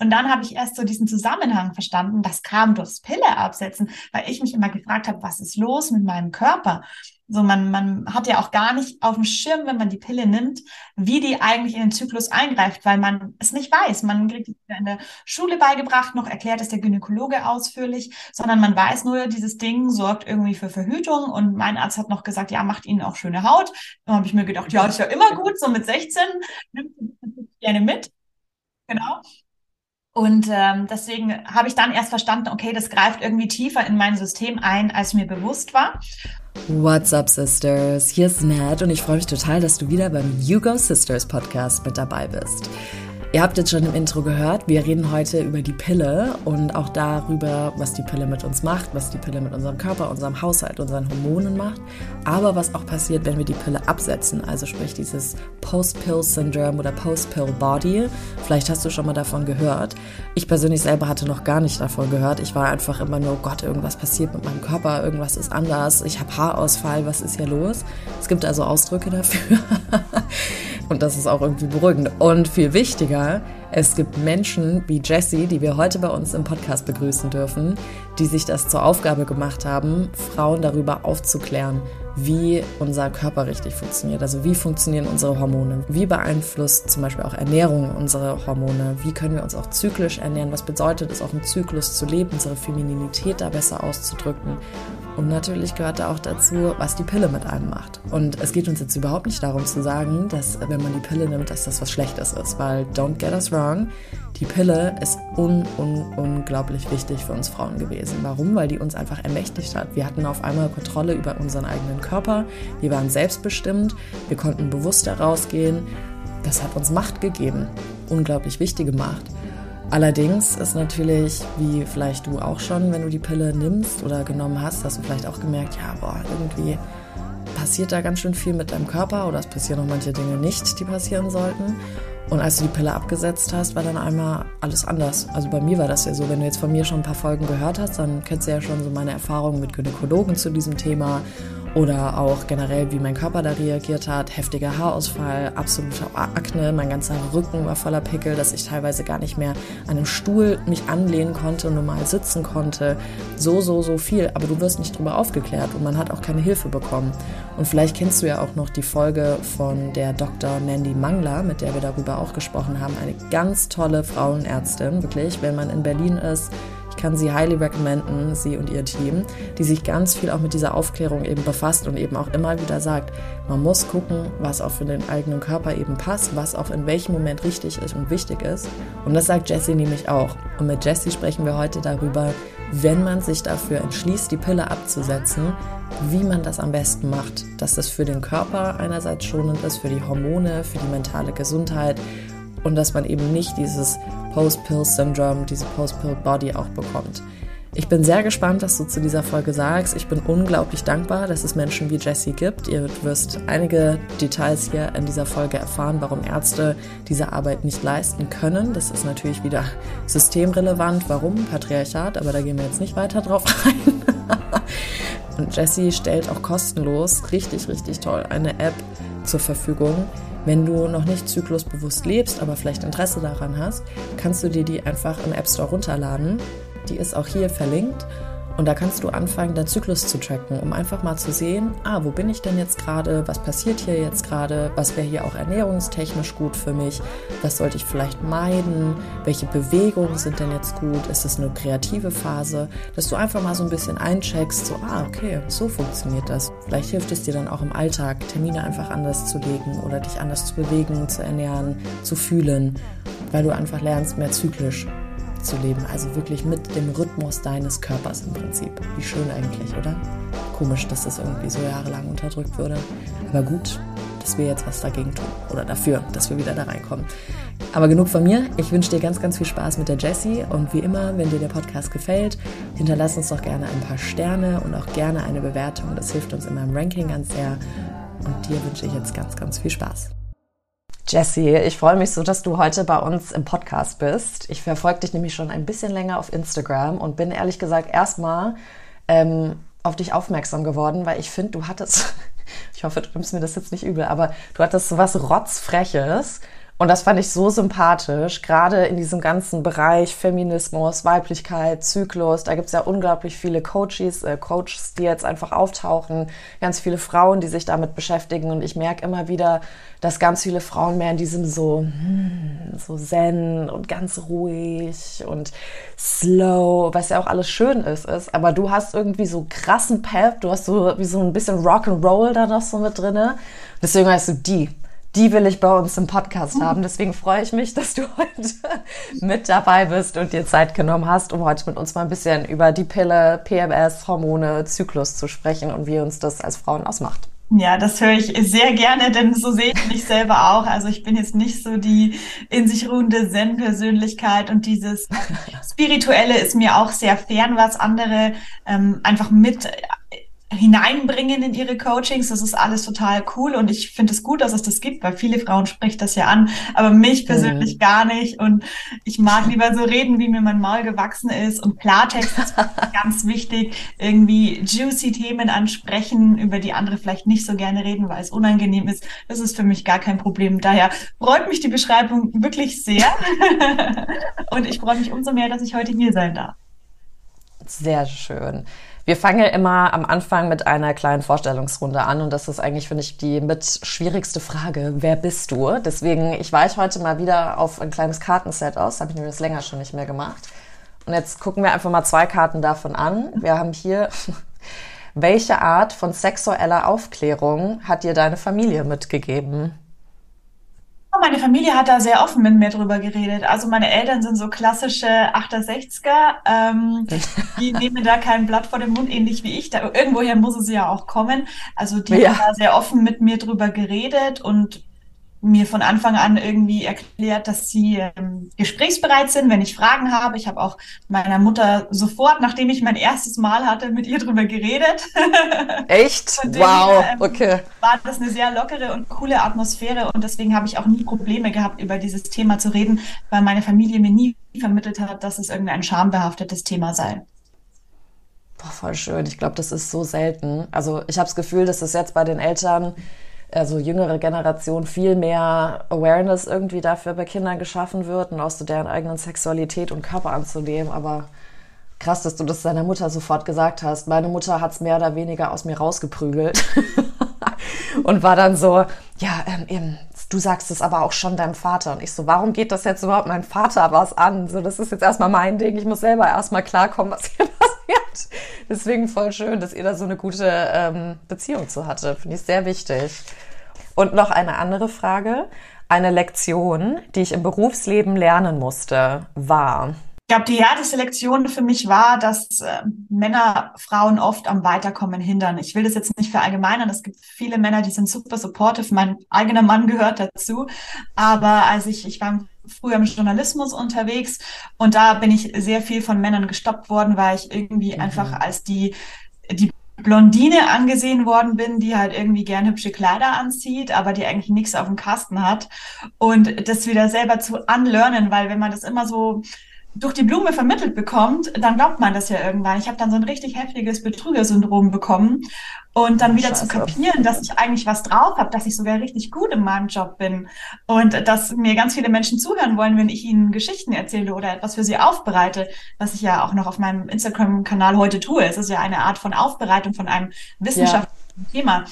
Und dann habe ich erst so diesen Zusammenhang verstanden, das kam durchs Pille absetzen, weil ich mich immer gefragt habe, was ist los mit meinem Körper? So, man, man hat ja auch gar nicht auf dem Schirm, wenn man die Pille nimmt, wie die eigentlich in den Zyklus eingreift, weil man es nicht weiß. Man kriegt es in der Schule beigebracht, noch erklärt es der Gynäkologe ausführlich, sondern man weiß nur, dieses Ding sorgt irgendwie für Verhütung. Und mein Arzt hat noch gesagt, ja, macht Ihnen auch schöne Haut. Dann habe ich mir gedacht, ja, ist ja immer gut, so mit 16 nimmt gerne mit. Genau. Und ähm, deswegen habe ich dann erst verstanden, okay, das greift irgendwie tiefer in mein System ein, als mir bewusst war. What's up, Sisters? Hier ist Nat und ich freue mich total, dass du wieder beim You Go Sisters Podcast mit dabei bist. Ihr habt jetzt schon im Intro gehört, wir reden heute über die Pille und auch darüber, was die Pille mit uns macht, was die Pille mit unserem Körper, unserem Haushalt, unseren Hormonen macht, aber was auch passiert, wenn wir die Pille absetzen, also sprich dieses Post-Pill-Syndrome oder Post-Pill-Body. Vielleicht hast du schon mal davon gehört. Ich persönlich selber hatte noch gar nicht davon gehört. Ich war einfach immer nur, Gott, irgendwas passiert mit meinem Körper, irgendwas ist anders, ich habe Haarausfall, was ist hier los? Es gibt also Ausdrücke dafür. und das ist auch irgendwie beruhigend. Und viel wichtiger, Jahr. Es gibt Menschen wie Jessie, die wir heute bei uns im Podcast begrüßen dürfen, die sich das zur Aufgabe gemacht haben, Frauen darüber aufzuklären, wie unser Körper richtig funktioniert. Also wie funktionieren unsere Hormone? Wie beeinflusst zum Beispiel auch Ernährung unsere Hormone? Wie können wir uns auch zyklisch ernähren? Was bedeutet es auch im Zyklus zu leben, unsere Femininität da besser auszudrücken? Und natürlich gehört da auch dazu, was die Pille mit einem macht. Und es geht uns jetzt überhaupt nicht darum zu sagen, dass wenn man die Pille nimmt, dass das was Schlechtes ist, weil don't get us wrong, die Pille ist un, un, unglaublich wichtig für uns Frauen gewesen. Warum? Weil die uns einfach ermächtigt hat. Wir hatten auf einmal Kontrolle über unseren eigenen Körper, wir waren selbstbestimmt, wir konnten bewusster rausgehen. Das hat uns Macht gegeben, unglaublich wichtige Macht. Allerdings ist natürlich, wie vielleicht du auch schon, wenn du die Pille nimmst oder genommen hast, hast du vielleicht auch gemerkt, ja, boah, irgendwie passiert da ganz schön viel mit deinem Körper oder es passieren noch manche Dinge nicht, die passieren sollten. Und als du die Pille abgesetzt hast, war dann einmal alles anders. Also bei mir war das ja so, wenn du jetzt von mir schon ein paar Folgen gehört hast, dann kennst du ja schon so meine Erfahrungen mit Gynäkologen zu diesem Thema oder auch generell, wie mein Körper da reagiert hat. Heftiger Haarausfall, absolute Akne, mein ganzer Rücken war voller Pickel, dass ich teilweise gar nicht mehr an einem Stuhl mich anlehnen konnte und normal sitzen konnte. So, so, so viel. Aber du wirst nicht drüber aufgeklärt und man hat auch keine Hilfe bekommen. Und vielleicht kennst du ja auch noch die Folge von der Dr. Mandy Mangler, mit der wir darüber auch gesprochen haben. Eine ganz tolle Frauenärztin, wirklich. Wenn man in Berlin ist, kann sie highly recommenden, sie und ihr Team, die sich ganz viel auch mit dieser Aufklärung eben befasst und eben auch immer wieder sagt, man muss gucken, was auch für den eigenen Körper eben passt, was auch in welchem Moment richtig ist und wichtig ist. Und das sagt Jessie nämlich auch. Und mit Jessie sprechen wir heute darüber, wenn man sich dafür entschließt, die Pille abzusetzen, wie man das am besten macht. Dass das für den Körper einerseits schonend ist, für die Hormone, für die mentale Gesundheit und dass man eben nicht dieses Post-Pill-Syndrom, diese Post-Pill-Body auch bekommt. Ich bin sehr gespannt, was du zu dieser Folge sagst. Ich bin unglaublich dankbar, dass es Menschen wie Jessie gibt. Ihr wirst einige Details hier in dieser Folge erfahren, warum Ärzte diese Arbeit nicht leisten können. Das ist natürlich wieder systemrelevant. Warum? Patriarchat, aber da gehen wir jetzt nicht weiter drauf ein. Und Jessie stellt auch kostenlos, richtig, richtig toll, eine App zur Verfügung, wenn du noch nicht zyklusbewusst lebst, aber vielleicht Interesse daran hast, kannst du dir die einfach im App Store runterladen. Die ist auch hier verlinkt und da kannst du anfangen, deinen Zyklus zu tracken, um einfach mal zu sehen, ah, wo bin ich denn jetzt gerade, was passiert hier jetzt gerade, was wäre hier auch ernährungstechnisch gut für mich, was sollte ich vielleicht meiden, welche Bewegungen sind denn jetzt gut, ist es eine kreative Phase, dass du einfach mal so ein bisschen eincheckst, so, ah, okay, so funktioniert das. Vielleicht hilft es dir dann auch im Alltag, Termine einfach anders zu legen oder dich anders zu bewegen, zu ernähren, zu fühlen, weil du einfach lernst, mehr zyklisch zu leben. Also wirklich mit dem Rhythmus deines Körpers im Prinzip. Wie schön eigentlich, oder? Komisch, dass das irgendwie so jahrelang unterdrückt wurde. Aber gut, dass wir jetzt was dagegen tun. Oder dafür, dass wir wieder da reinkommen. Aber genug von mir. Ich wünsche dir ganz, ganz viel Spaß mit der Jessie. Und wie immer, wenn dir der Podcast gefällt, hinterlass uns doch gerne ein paar Sterne und auch gerne eine Bewertung. Das hilft uns in meinem Ranking ganz sehr. Und dir wünsche ich jetzt ganz, ganz viel Spaß. Jessie, ich freue mich so, dass du heute bei uns im Podcast bist. Ich verfolge dich nämlich schon ein bisschen länger auf Instagram und bin ehrlich gesagt erstmal ähm, auf dich aufmerksam geworden, weil ich finde, du hattest, ich hoffe, du nimmst mir das jetzt nicht übel, aber du hattest so was Rotzfreches Und das fand ich so sympathisch, gerade in diesem ganzen Bereich Feminismus, Weiblichkeit, Zyklus. Da gibt's ja unglaublich viele Coaches, äh, Coaches, die jetzt einfach auftauchen, ganz viele Frauen, die sich damit beschäftigen. Und ich merke immer wieder, dass ganz viele Frauen mehr in diesem so, hm, so zen und ganz ruhig und slow, was ja auch alles schön ist, ist. Aber du hast irgendwie so krassen Pep, du hast so wie so ein bisschen Rock'n'Roll da noch so mit drinne. Deswegen heißt du die die will ich bei uns im Podcast haben. Deswegen freue ich mich, dass du heute mit dabei bist und dir Zeit genommen hast, um heute mit uns mal ein bisschen über die Pille, PMS, Hormone, Zyklus zu sprechen und wie uns das als Frauen ausmacht. Ja, das höre ich sehr gerne, denn so sehe ich mich selber auch. Also ich bin jetzt nicht so die in sich ruhende Zen-Persönlichkeit und dieses Spirituelle ist mir auch sehr fern, was andere ähm, einfach mit hineinbringen in ihre Coachings. Das ist alles total cool und ich finde es gut, dass es das gibt, weil viele Frauen spricht das ja an, aber mich persönlich mhm. gar nicht und ich mag lieber so reden, wie mir mein Maul gewachsen ist und Klartext ist ganz wichtig, irgendwie juicy Themen ansprechen, über die andere vielleicht nicht so gerne reden, weil es unangenehm ist. Das ist für mich gar kein Problem. Daher freut mich die Beschreibung wirklich sehr und ich freue mich umso mehr, dass ich heute hier sein darf. Sehr schön. Wir fangen ja immer am Anfang mit einer kleinen Vorstellungsrunde an und das ist eigentlich, finde ich, die mit schwierigste Frage. Wer bist du? Deswegen, ich weiche heute mal wieder auf ein kleines Kartenset aus. Habe ich nämlich das länger schon nicht mehr gemacht. Und jetzt gucken wir einfach mal zwei Karten davon an. Wir haben hier, welche Art von sexueller Aufklärung hat dir deine Familie mitgegeben? Meine Familie hat da sehr offen mit mir drüber geredet. Also meine Eltern sind so klassische 68er. Ähm, die nehmen da kein Blatt vor den Mund, ähnlich wie ich. Da, irgendwoher muss es ja auch kommen. Also die ja. haben da sehr offen mit mir drüber geredet und mir von Anfang an irgendwie erklärt, dass sie ähm, gesprächsbereit sind, wenn ich Fragen habe. Ich habe auch meiner Mutter sofort, nachdem ich mein erstes Mal hatte, mit ihr drüber geredet. Echt? wow, ähm, okay. War das eine sehr lockere und coole Atmosphäre und deswegen habe ich auch nie Probleme gehabt, über dieses Thema zu reden, weil meine Familie mir nie vermittelt hat, dass es irgendein schambehaftetes Thema sei. Boah, voll schön. Ich glaube, das ist so selten. Also ich habe das Gefühl, dass das jetzt bei den Eltern also jüngere Generation viel mehr Awareness irgendwie dafür bei Kindern geschaffen wird und auch so deren eigenen Sexualität und Körper anzunehmen. Aber krass, dass du das deiner Mutter sofort gesagt hast. Meine Mutter hat es mehr oder weniger aus mir rausgeprügelt und war dann so, ja, ähm, eben, du sagst es aber auch schon deinem Vater. Und ich so, warum geht das jetzt überhaupt meinem Vater was an? So, das ist jetzt erstmal mein Ding. Ich muss selber erstmal klarkommen, was hier. Deswegen voll schön, dass ihr da so eine gute ähm, Beziehung zu hatte. Finde ich sehr wichtig. Und noch eine andere Frage. Eine Lektion, die ich im Berufsleben lernen musste, war. Ich glaube, die härteste Lektion für mich war, dass äh, Männer Frauen oft am Weiterkommen hindern. Ich will das jetzt nicht verallgemeinern. Es gibt viele Männer, die sind super supportive. Mein eigener Mann gehört dazu. Aber als ich, ich war früher im Journalismus unterwegs und da bin ich sehr viel von Männern gestoppt worden, weil ich irgendwie mhm. einfach als die die Blondine angesehen worden bin, die halt irgendwie gern hübsche Kleider anzieht, aber die eigentlich nichts auf dem Kasten hat. Und das wieder selber zu unlearnen, weil wenn man das immer so durch die Blume vermittelt bekommt, dann glaubt man das ja irgendwann. Ich habe dann so ein richtig heftiges Betrügersyndrom bekommen und dann wieder Scheiße. zu kapieren, dass ich eigentlich was drauf habe, dass ich sogar richtig gut in meinem Job bin und dass mir ganz viele Menschen zuhören wollen, wenn ich ihnen Geschichten erzähle oder etwas für sie aufbereite, was ich ja auch noch auf meinem Instagram-Kanal heute tue. Es ist ja eine Art von Aufbereitung von einem wissenschaftlichen ja. Thema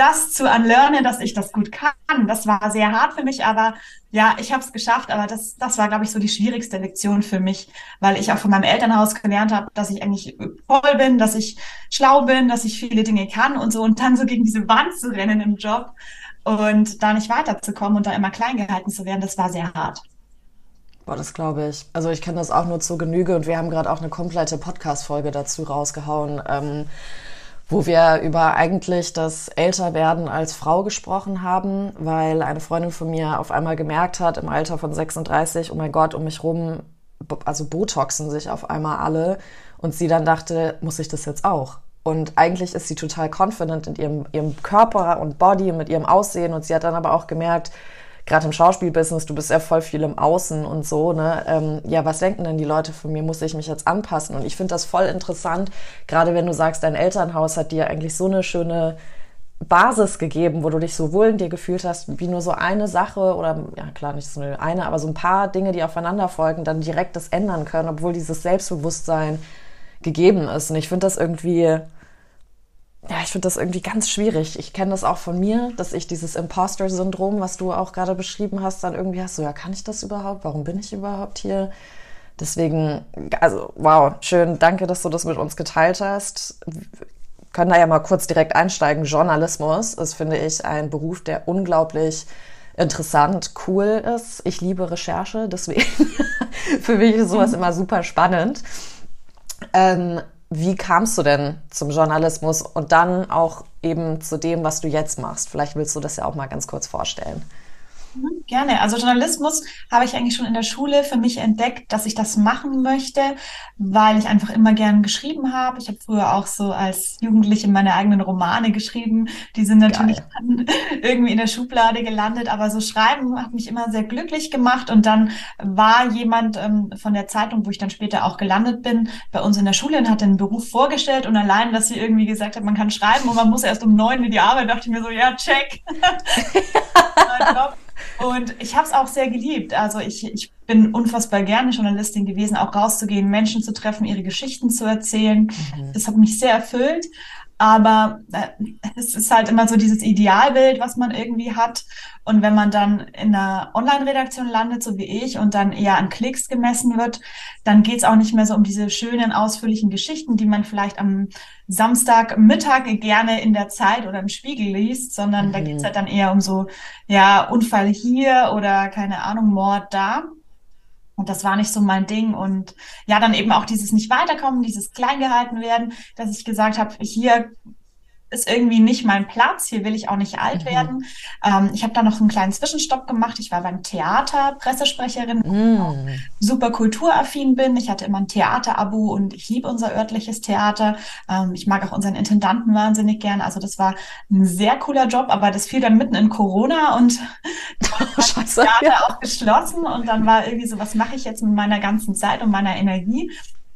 das zu unlearnen, dass ich das gut kann, das war sehr hart für mich, aber ja, ich habe es geschafft, aber das, das war, glaube ich, so die schwierigste Lektion für mich, weil ich auch von meinem Elternhaus gelernt habe, dass ich eigentlich voll bin, dass ich schlau bin, dass ich viele Dinge kann und so und dann so gegen diese Wand zu rennen im Job und da nicht weiterzukommen und da immer klein gehalten zu werden, das war sehr hart. Boah, das glaube ich. Also ich kenne das auch nur zu Genüge und wir haben gerade auch eine komplette Podcast-Folge dazu rausgehauen. Ähm, wo wir über eigentlich das Älterwerden als Frau gesprochen haben, weil eine Freundin von mir auf einmal gemerkt hat im Alter von 36, oh mein Gott, um mich rum, also botoxen sich auf einmal alle und sie dann dachte, muss ich das jetzt auch? Und eigentlich ist sie total confident in ihrem, ihrem Körper und Body, mit ihrem Aussehen und sie hat dann aber auch gemerkt, gerade im Schauspielbusiness, du bist ja voll viel im Außen und so, ne? Ähm, ja, was denken denn die Leute von mir? Muss ich mich jetzt anpassen? Und ich finde das voll interessant, gerade wenn du sagst, dein Elternhaus hat dir eigentlich so eine schöne Basis gegeben, wo du dich so wohl in dir gefühlt hast, wie nur so eine Sache oder, ja klar, nicht so eine, aber so ein paar Dinge, die aufeinander folgen, dann direkt das ändern können, obwohl dieses Selbstbewusstsein gegeben ist. Und ich finde das irgendwie, ja, ich finde das irgendwie ganz schwierig. Ich kenne das auch von mir, dass ich dieses Imposter-Syndrom, was du auch gerade beschrieben hast, dann irgendwie hast, so, ja, kann ich das überhaupt? Warum bin ich überhaupt hier? Deswegen, also wow, schön, danke, dass du das mit uns geteilt hast. Wir können da ja mal kurz direkt einsteigen. Journalismus ist, finde ich, ein Beruf, der unglaublich interessant, cool ist. Ich liebe Recherche, deswegen für mich ist sowas immer super spannend. Ähm, wie kamst du denn zum Journalismus und dann auch eben zu dem, was du jetzt machst? Vielleicht willst du das ja auch mal ganz kurz vorstellen. Mhm, gerne. Also Journalismus habe ich eigentlich schon in der Schule für mich entdeckt, dass ich das machen möchte, weil ich einfach immer gern geschrieben habe. Ich habe früher auch so als Jugendliche meine eigenen Romane geschrieben. Die sind natürlich dann irgendwie in der Schublade gelandet, aber so Schreiben hat mich immer sehr glücklich gemacht. Und dann war jemand ähm, von der Zeitung, wo ich dann später auch gelandet bin, bei uns in der Schule und hat den Beruf vorgestellt. Und allein, dass sie irgendwie gesagt hat, man kann schreiben und man muss erst um neun in die Arbeit, dachte ich mir so, ja, check. Und ich habe es auch sehr geliebt. Also ich, ich bin unfassbar gerne Journalistin gewesen, auch rauszugehen, Menschen zu treffen, ihre Geschichten zu erzählen. Mhm. Das hat mich sehr erfüllt. Aber äh, es ist halt immer so dieses Idealbild, was man irgendwie hat. Und wenn man dann in einer Online-Redaktion landet, so wie ich, und dann eher an Klicks gemessen wird, dann geht es auch nicht mehr so um diese schönen, ausführlichen Geschichten, die man vielleicht am Samstagmittag gerne in der Zeit oder im Spiegel liest, sondern mhm. da geht es halt dann eher um so, ja, Unfall hier oder keine Ahnung, Mord da. Und das war nicht so mein Ding. Und ja, dann eben auch dieses nicht weiterkommen, dieses klein gehalten werden, dass ich gesagt habe, hier ist irgendwie nicht mein Platz, hier will ich auch nicht alt mhm. werden. Ähm, ich habe da noch einen kleinen Zwischenstopp gemacht. Ich war beim Theater Pressesprecherin, mhm. super kulturaffin bin. Ich hatte immer ein Theaterabo und ich liebe unser örtliches Theater. Ähm, ich mag auch unseren Intendanten wahnsinnig gern. Also das war ein sehr cooler Job, aber das fiel dann mitten in Corona und das Theater ja. auch geschlossen und dann war irgendwie so, was mache ich jetzt mit meiner ganzen Zeit und meiner Energie?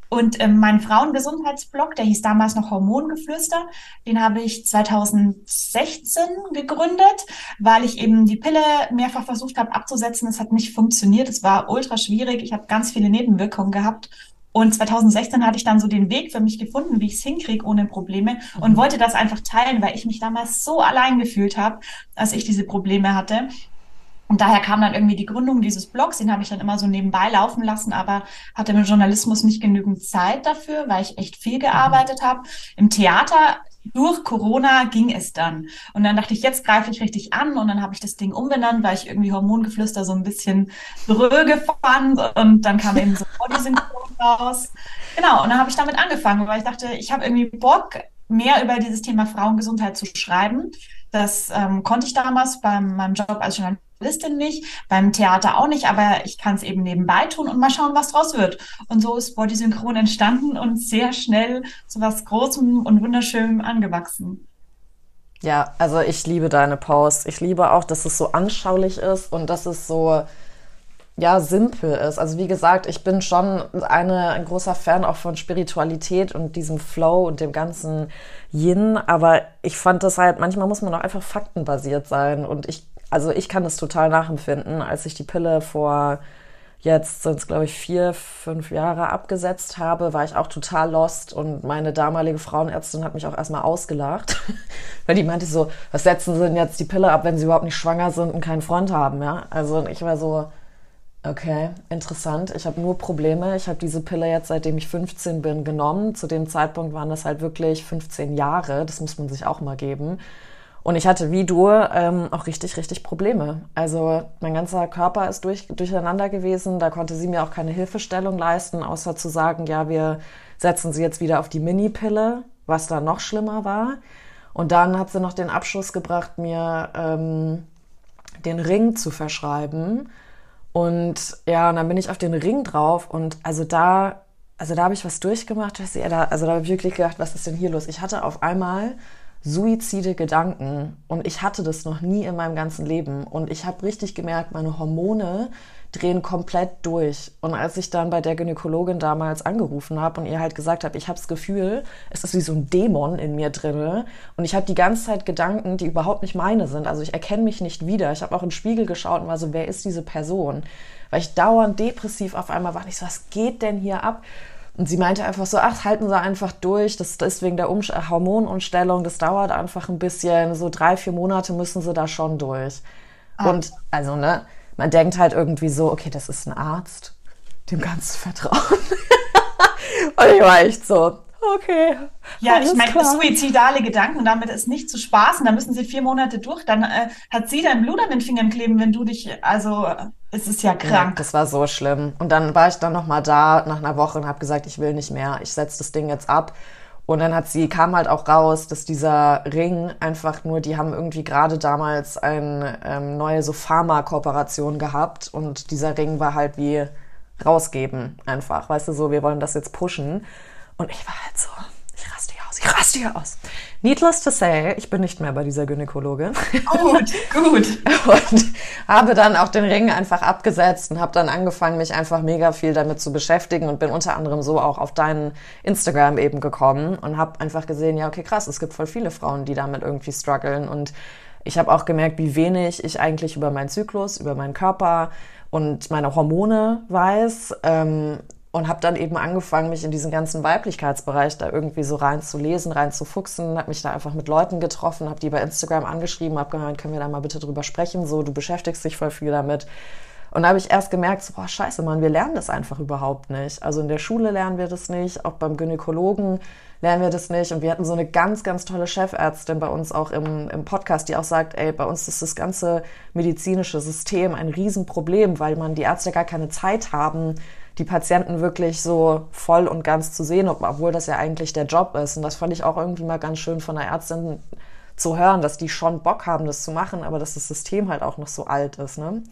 Und ähm, mein Frauengesundheitsblog, der hieß damals noch Hormongeflüster, den habe ich 2016 gegründet, weil ich eben die Pille mehrfach versucht habe abzusetzen. Es hat nicht funktioniert. Es war ultra schwierig. Ich habe ganz viele Nebenwirkungen gehabt. Und 2016 hatte ich dann so den Weg für mich gefunden, wie ich es hinkriege ohne Probleme und mhm. wollte das einfach teilen, weil ich mich damals so allein gefühlt habe, als ich diese Probleme hatte. Und daher kam dann irgendwie die Gründung dieses Blogs, den habe ich dann immer so nebenbei laufen lassen, aber hatte mit Journalismus nicht genügend Zeit dafür, weil ich echt viel gearbeitet habe. Im Theater durch Corona ging es dann. Und dann dachte ich, jetzt greife ich richtig an und dann habe ich das Ding umbenannt, weil ich irgendwie Hormongeflüster so ein bisschen dröge fand und dann kam eben so Bodysynchron raus. Genau, und dann habe ich damit angefangen, weil ich dachte, ich habe irgendwie Bock, mehr über dieses Thema Frauengesundheit zu schreiben. Das ähm, konnte ich damals bei meinem Job als Journalistin nicht, beim Theater auch nicht, aber ich kann es eben nebenbei tun und mal schauen, was draus wird. Und so ist Body Synchron entstanden und sehr schnell zu was Großem und Wunderschönem angewachsen. Ja, also ich liebe deine Posts. Ich liebe auch, dass es so anschaulich ist und dass es so ja, simpel ist. Also wie gesagt, ich bin schon eine, ein großer Fan auch von Spiritualität und diesem Flow und dem ganzen Yin, aber ich fand das halt, manchmal muss man auch einfach faktenbasiert sein. Und ich also ich kann das total nachempfinden, als ich die Pille vor jetzt sind es, glaube ich, vier, fünf Jahre abgesetzt habe, war ich auch total lost. Und meine damalige Frauenärztin hat mich auch erstmal ausgelacht, weil die meinte so, was setzen Sie denn jetzt die Pille ab, wenn Sie überhaupt nicht schwanger sind und keinen Freund haben, ja? Also ich war so, okay, interessant, ich habe nur Probleme, ich habe diese Pille jetzt, seitdem ich 15 bin, genommen. Zu dem Zeitpunkt waren das halt wirklich 15 Jahre, das muss man sich auch mal geben. Und ich hatte wie du ähm, auch richtig, richtig Probleme. Also mein ganzer Körper ist durch, durcheinander gewesen. Da konnte sie mir auch keine Hilfestellung leisten, außer zu sagen, ja, wir setzen sie jetzt wieder auf die Mini-Pille, was da noch schlimmer war. Und dann hat sie noch den Abschluss gebracht, mir ähm, den Ring zu verschreiben. Und ja, und dann bin ich auf den Ring drauf und also da, also da habe ich was durchgemacht, also da, also da habe ich wirklich gedacht, was ist denn hier los? Ich hatte auf einmal suizide Gedanken und ich hatte das noch nie in meinem ganzen Leben und ich habe richtig gemerkt, meine Hormone, drehen komplett durch. Und als ich dann bei der Gynäkologin damals angerufen habe und ihr halt gesagt habe, ich habe das Gefühl, es ist wie so ein Dämon in mir drinne und ich habe die ganze Zeit Gedanken, die überhaupt nicht meine sind. Also ich erkenne mich nicht wieder. Ich habe auch im Spiegel geschaut und war so, wer ist diese Person? Weil ich dauernd depressiv auf einmal war. Ich so, was geht denn hier ab? Und sie meinte einfach so, ach, halten Sie einfach durch. Das ist wegen der Umst Hormonumstellung. Das dauert einfach ein bisschen. So drei, vier Monate müssen Sie da schon durch. Ah. Und also, ne, man denkt halt irgendwie so, okay, das ist ein Arzt, dem kannst du vertrauen. und ich war echt so, okay. Ja, ich meine, suizidale Gedanken, damit ist nicht zu spaßen. Da müssen sie vier Monate durch. Dann äh, hat sie dein Blut an den Fingern kleben, wenn du dich, also es ist ja krank. Ja, das war so schlimm. Und dann war ich dann nochmal da nach einer Woche und habe gesagt, ich will nicht mehr. Ich setze das Ding jetzt ab. Und dann hat sie, kam halt auch raus, dass dieser Ring einfach nur, die haben irgendwie gerade damals eine ähm, neue so Pharma-Kooperation gehabt und dieser Ring war halt wie rausgeben einfach. Weißt du, so, wir wollen das jetzt pushen. Und ich war halt so, aus, ich raste hier aus. Needless to say, ich bin nicht mehr bei dieser Gynäkologin. Gut, gut. und habe dann auch den Ring einfach abgesetzt und habe dann angefangen, mich einfach mega viel damit zu beschäftigen und bin unter anderem so auch auf deinen Instagram eben gekommen und habe einfach gesehen, ja, okay, krass, es gibt voll viele Frauen, die damit irgendwie strugglen und ich habe auch gemerkt, wie wenig ich eigentlich über meinen Zyklus, über meinen Körper und meine Hormone weiß. Ähm, und habe dann eben angefangen, mich in diesen ganzen Weiblichkeitsbereich da irgendwie so rein zu lesen, rein zu fuchsen, habe mich da einfach mit Leuten getroffen, habe die bei Instagram angeschrieben, habe gemeint, können wir da mal bitte drüber sprechen, so du beschäftigst dich voll viel damit. Und da habe ich erst gemerkt, so, boah, scheiße, Mann, wir lernen das einfach überhaupt nicht. Also in der Schule lernen wir das nicht, auch beim Gynäkologen lernen wir das nicht. Und wir hatten so eine ganz, ganz tolle Chefärztin bei uns auch im, im Podcast, die auch sagt, ey, bei uns ist das ganze medizinische System ein Riesenproblem, weil man die Ärzte gar keine Zeit haben, die Patienten wirklich so voll und ganz zu sehen, obwohl das ja eigentlich der Job ist. Und das fand ich auch irgendwie mal ganz schön von der Ärztin zu hören, dass die schon Bock haben, das zu machen, aber dass das System halt auch noch so alt ist. Ne?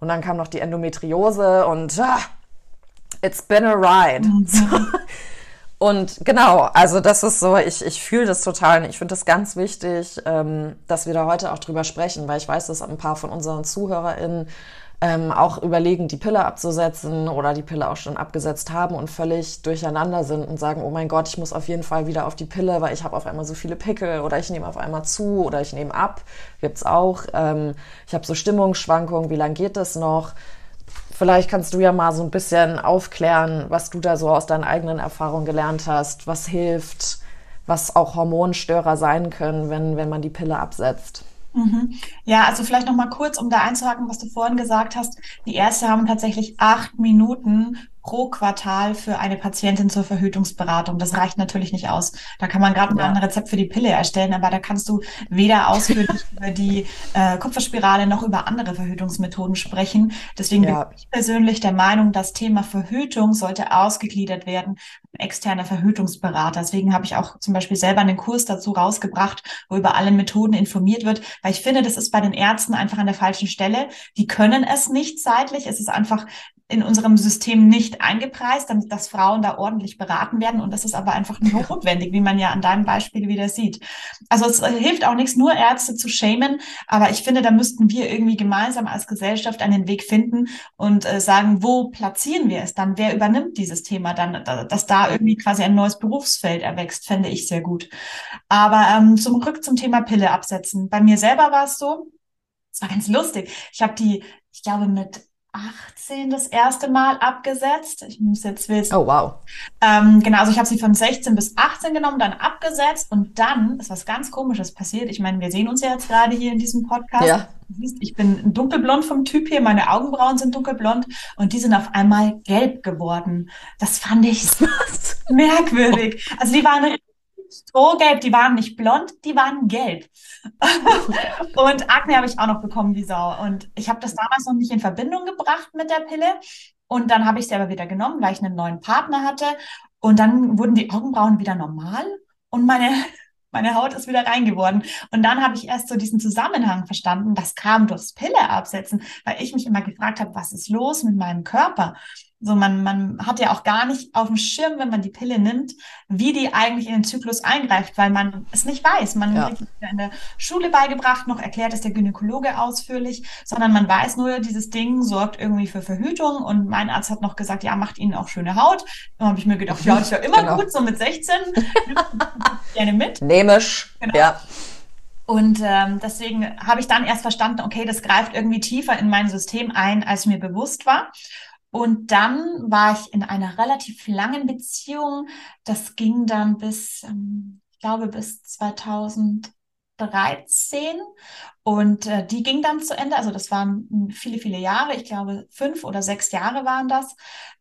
Und dann kam noch die Endometriose und ah, it's been a ride. Mhm. Und genau, also das ist so, ich, ich fühle das total und ich finde das ganz wichtig, ähm, dass wir da heute auch drüber sprechen, weil ich weiß, dass ein paar von unseren ZuhörerInnen ähm, auch überlegen, die Pille abzusetzen oder die Pille auch schon abgesetzt haben und völlig durcheinander sind und sagen, oh mein Gott, ich muss auf jeden Fall wieder auf die Pille, weil ich habe auf einmal so viele Pickel oder ich nehme auf einmal zu oder ich nehme ab, gibt's auch. Ähm, ich habe so Stimmungsschwankungen, wie lange geht das noch? Vielleicht kannst du ja mal so ein bisschen aufklären, was du da so aus deinen eigenen Erfahrungen gelernt hast, was hilft, was auch Hormonstörer sein können, wenn, wenn man die Pille absetzt. Mhm. Ja, also vielleicht noch mal kurz, um da einzuhaken, was du vorhin gesagt hast. Die Ärzte haben tatsächlich acht Minuten pro Quartal für eine Patientin zur Verhütungsberatung. Das reicht natürlich nicht aus. Da kann man gerade ja. ein Rezept für die Pille erstellen, aber da kannst du weder ausführlich über die äh, Kupferspirale noch über andere Verhütungsmethoden sprechen. Deswegen ja. bin ich persönlich der Meinung, das Thema Verhütung sollte ausgegliedert werden externer Verhütungsberater. Deswegen habe ich auch zum Beispiel selber einen Kurs dazu rausgebracht, wo über alle Methoden informiert wird, weil ich finde, das ist bei den Ärzten einfach an der falschen Stelle. Die können es nicht zeitlich. Es ist einfach in unserem System nicht eingepreist, damit dass Frauen da ordentlich beraten werden. Und das ist aber einfach nicht notwendig, wie man ja an deinem Beispiel wieder sieht. Also es hilft auch nichts, nur Ärzte zu shamen. Aber ich finde, da müssten wir irgendwie gemeinsam als Gesellschaft einen Weg finden und äh, sagen, wo platzieren wir es dann? Wer übernimmt dieses Thema dann? Dass da irgendwie quasi ein neues Berufsfeld erwächst, fände ich sehr gut. Aber ähm, zum Rück zum Thema Pille absetzen. Bei mir selber war es so, es war ganz lustig. Ich habe die, ich glaube, mit 18 das erste Mal abgesetzt. Ich muss jetzt wissen. Oh, wow. Ähm, genau, also ich habe sie von 16 bis 18 genommen, dann abgesetzt und dann ist was ganz Komisches passiert. Ich meine, wir sehen uns ja jetzt gerade hier in diesem Podcast. Ja. Ich bin dunkelblond vom Typ hier, meine Augenbrauen sind dunkelblond und die sind auf einmal gelb geworden. Das fand ich merkwürdig. Also die waren strohgelb, die waren nicht blond, die waren gelb. und Akne habe ich auch noch bekommen wie Sau. Und ich habe das damals noch nicht in Verbindung gebracht mit der Pille. Und dann habe ich sie aber wieder genommen, weil ich einen neuen Partner hatte. Und dann wurden die Augenbrauen wieder normal und meine, meine Haut ist wieder rein geworden. Und dann habe ich erst so diesen Zusammenhang verstanden. Das kam durchs Pille absetzen, weil ich mich immer gefragt habe, was ist los mit meinem Körper? So, man, man hat ja auch gar nicht auf dem Schirm, wenn man die Pille nimmt, wie die eigentlich in den Zyklus eingreift, weil man es nicht weiß. Man ja. wird in der Schule beigebracht, noch erklärt es der Gynäkologe ausführlich, sondern man weiß nur, dieses Ding sorgt irgendwie für Verhütung und mein Arzt hat noch gesagt, ja, macht ihnen auch schöne Haut. Dann habe ich mir gedacht, ja, ist ja immer genau. gut, so mit 16. gerne mit. Nehmisch. Genau. Ja. Und ähm, deswegen habe ich dann erst verstanden, okay, das greift irgendwie tiefer in mein System ein, als mir bewusst war. Und dann war ich in einer relativ langen Beziehung. Das ging dann bis, ähm, ich glaube, bis 2013. Und äh, die ging dann zu Ende. Also das waren viele, viele Jahre. Ich glaube, fünf oder sechs Jahre waren das.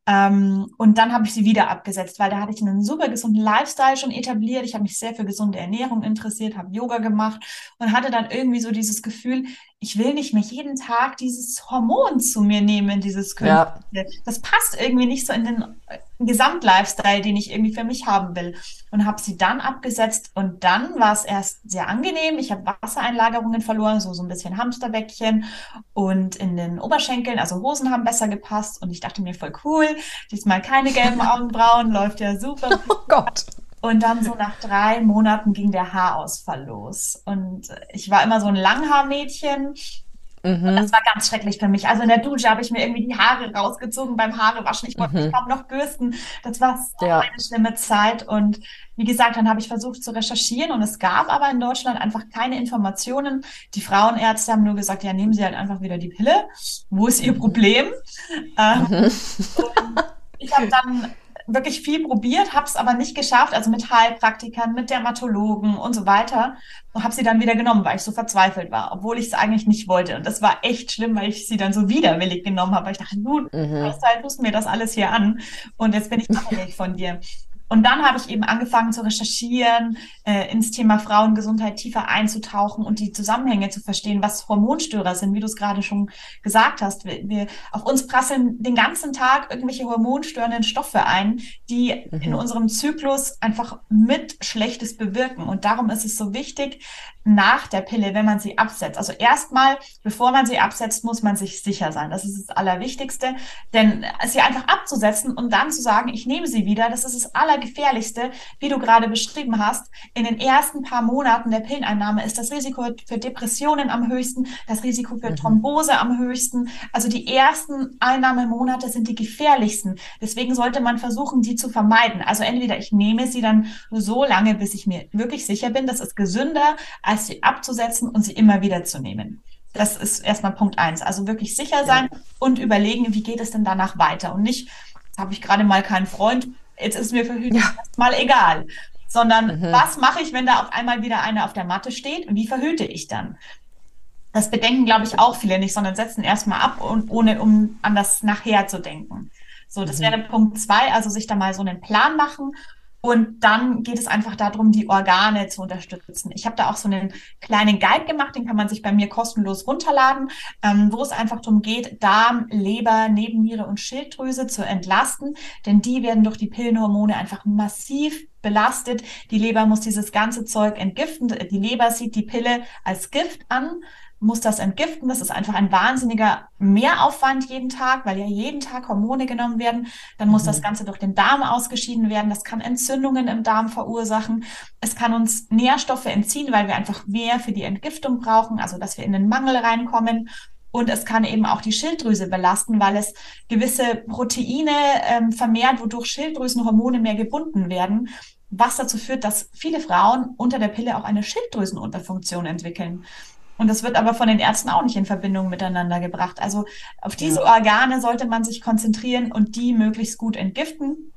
Ähm, und dann habe ich sie wieder abgesetzt, weil da hatte ich einen super gesunden Lifestyle schon etabliert. Ich habe mich sehr für gesunde Ernährung interessiert, habe Yoga gemacht und hatte dann irgendwie so dieses Gefühl, ich will nicht mehr jeden Tag dieses Hormon zu mir nehmen, dieses Künstliche. Ja. Das passt irgendwie nicht so in den äh, Gesamtlifestyle, den ich irgendwie für mich haben will. Und habe sie dann abgesetzt und dann war es erst sehr angenehm. Ich habe Wassereinlagerungen verloren, so, so ein bisschen Hamsterbäckchen und in den Oberschenkeln, also Hosen haben besser gepasst und ich dachte mir voll cool, diesmal keine gelben Augenbrauen, läuft ja super. Oh Gott. Und dann so nach drei Monaten ging der Haarausfall los. Und ich war immer so ein Langhaarmädchen. Mhm. Und das war ganz schrecklich für mich. Also in der Dusche habe ich mir irgendwie die Haare rausgezogen beim Haarewaschen. Ich wollte mhm. mich kaum noch bürsten. Das war so ja. eine schlimme Zeit. Und wie gesagt, dann habe ich versucht zu recherchieren und es gab aber in Deutschland einfach keine Informationen. Die Frauenärzte haben nur gesagt, ja, nehmen Sie halt einfach wieder die Pille. Wo ist Ihr mhm. Problem? Ähm, mhm. ich habe dann wirklich viel probiert, habe es aber nicht geschafft, also mit Heilpraktikern, mit Dermatologen und so weiter und habe sie dann wieder genommen, weil ich so verzweifelt war, obwohl ich es eigentlich nicht wollte. Und das war echt schlimm, weil ich sie dann so widerwillig genommen habe, weil ich dachte, nun, mhm. halt, tust mir das alles hier an und jetzt bin ich abhängig von dir. Und dann habe ich eben angefangen zu recherchieren, äh, ins Thema Frauengesundheit tiefer einzutauchen und die Zusammenhänge zu verstehen, was Hormonstörer sind, wie du es gerade schon gesagt hast. Wir, wir, auf uns prasseln den ganzen Tag irgendwelche hormonstörenden Stoffe ein, die mhm. in unserem Zyklus einfach mit Schlechtes bewirken. Und darum ist es so wichtig, nach der Pille, wenn man sie absetzt. Also erstmal, bevor man sie absetzt, muss man sich sicher sein. Das ist das Allerwichtigste. Denn sie einfach abzusetzen und dann zu sagen, ich nehme sie wieder, das ist das Allergefährlichste, wie du gerade beschrieben hast. In den ersten paar Monaten der Pilleneinnahme ist das Risiko für Depressionen am höchsten, das Risiko für mhm. Thrombose am höchsten. Also die ersten Einnahmemonate sind die gefährlichsten. Deswegen sollte man versuchen, die zu vermeiden. Also entweder ich nehme sie dann so lange, bis ich mir wirklich sicher bin, das ist gesünder, als sie abzusetzen und sie immer wieder zu nehmen. Das ist erstmal Punkt eins. Also wirklich sicher sein ja. und überlegen, wie geht es denn danach weiter und nicht, habe ich gerade mal keinen Freund, jetzt ist mir verhütet ja. mal egal, sondern mhm. was mache ich, wenn da auf einmal wieder einer auf der Matte steht und wie verhüte ich dann? Das bedenken, glaube ich, auch viele nicht, sondern setzen erstmal ab und ohne um an das nachher zu denken. So, das mhm. wäre Punkt zwei, also sich da mal so einen Plan machen und dann geht es einfach darum, die Organe zu unterstützen. Ich habe da auch so einen kleinen Guide gemacht, den kann man sich bei mir kostenlos runterladen, ähm, wo es einfach darum geht, Darm, Leber, Nebenniere und Schilddrüse zu entlasten, denn die werden durch die Pillenhormone einfach massiv belastet. Die Leber muss dieses ganze Zeug entgiften. Die Leber sieht die Pille als Gift an muss das entgiften. Das ist einfach ein wahnsinniger Mehraufwand jeden Tag, weil ja jeden Tag Hormone genommen werden. Dann muss mhm. das Ganze durch den Darm ausgeschieden werden. Das kann Entzündungen im Darm verursachen. Es kann uns Nährstoffe entziehen, weil wir einfach mehr für die Entgiftung brauchen, also dass wir in den Mangel reinkommen. Und es kann eben auch die Schilddrüse belasten, weil es gewisse Proteine ähm, vermehrt, wodurch Schilddrüsenhormone mehr gebunden werden was dazu führt, dass viele Frauen unter der Pille auch eine Schilddrüsenunterfunktion entwickeln. Und das wird aber von den Ärzten auch nicht in Verbindung miteinander gebracht. Also auf diese ja. Organe sollte man sich konzentrieren und die möglichst gut entgiften.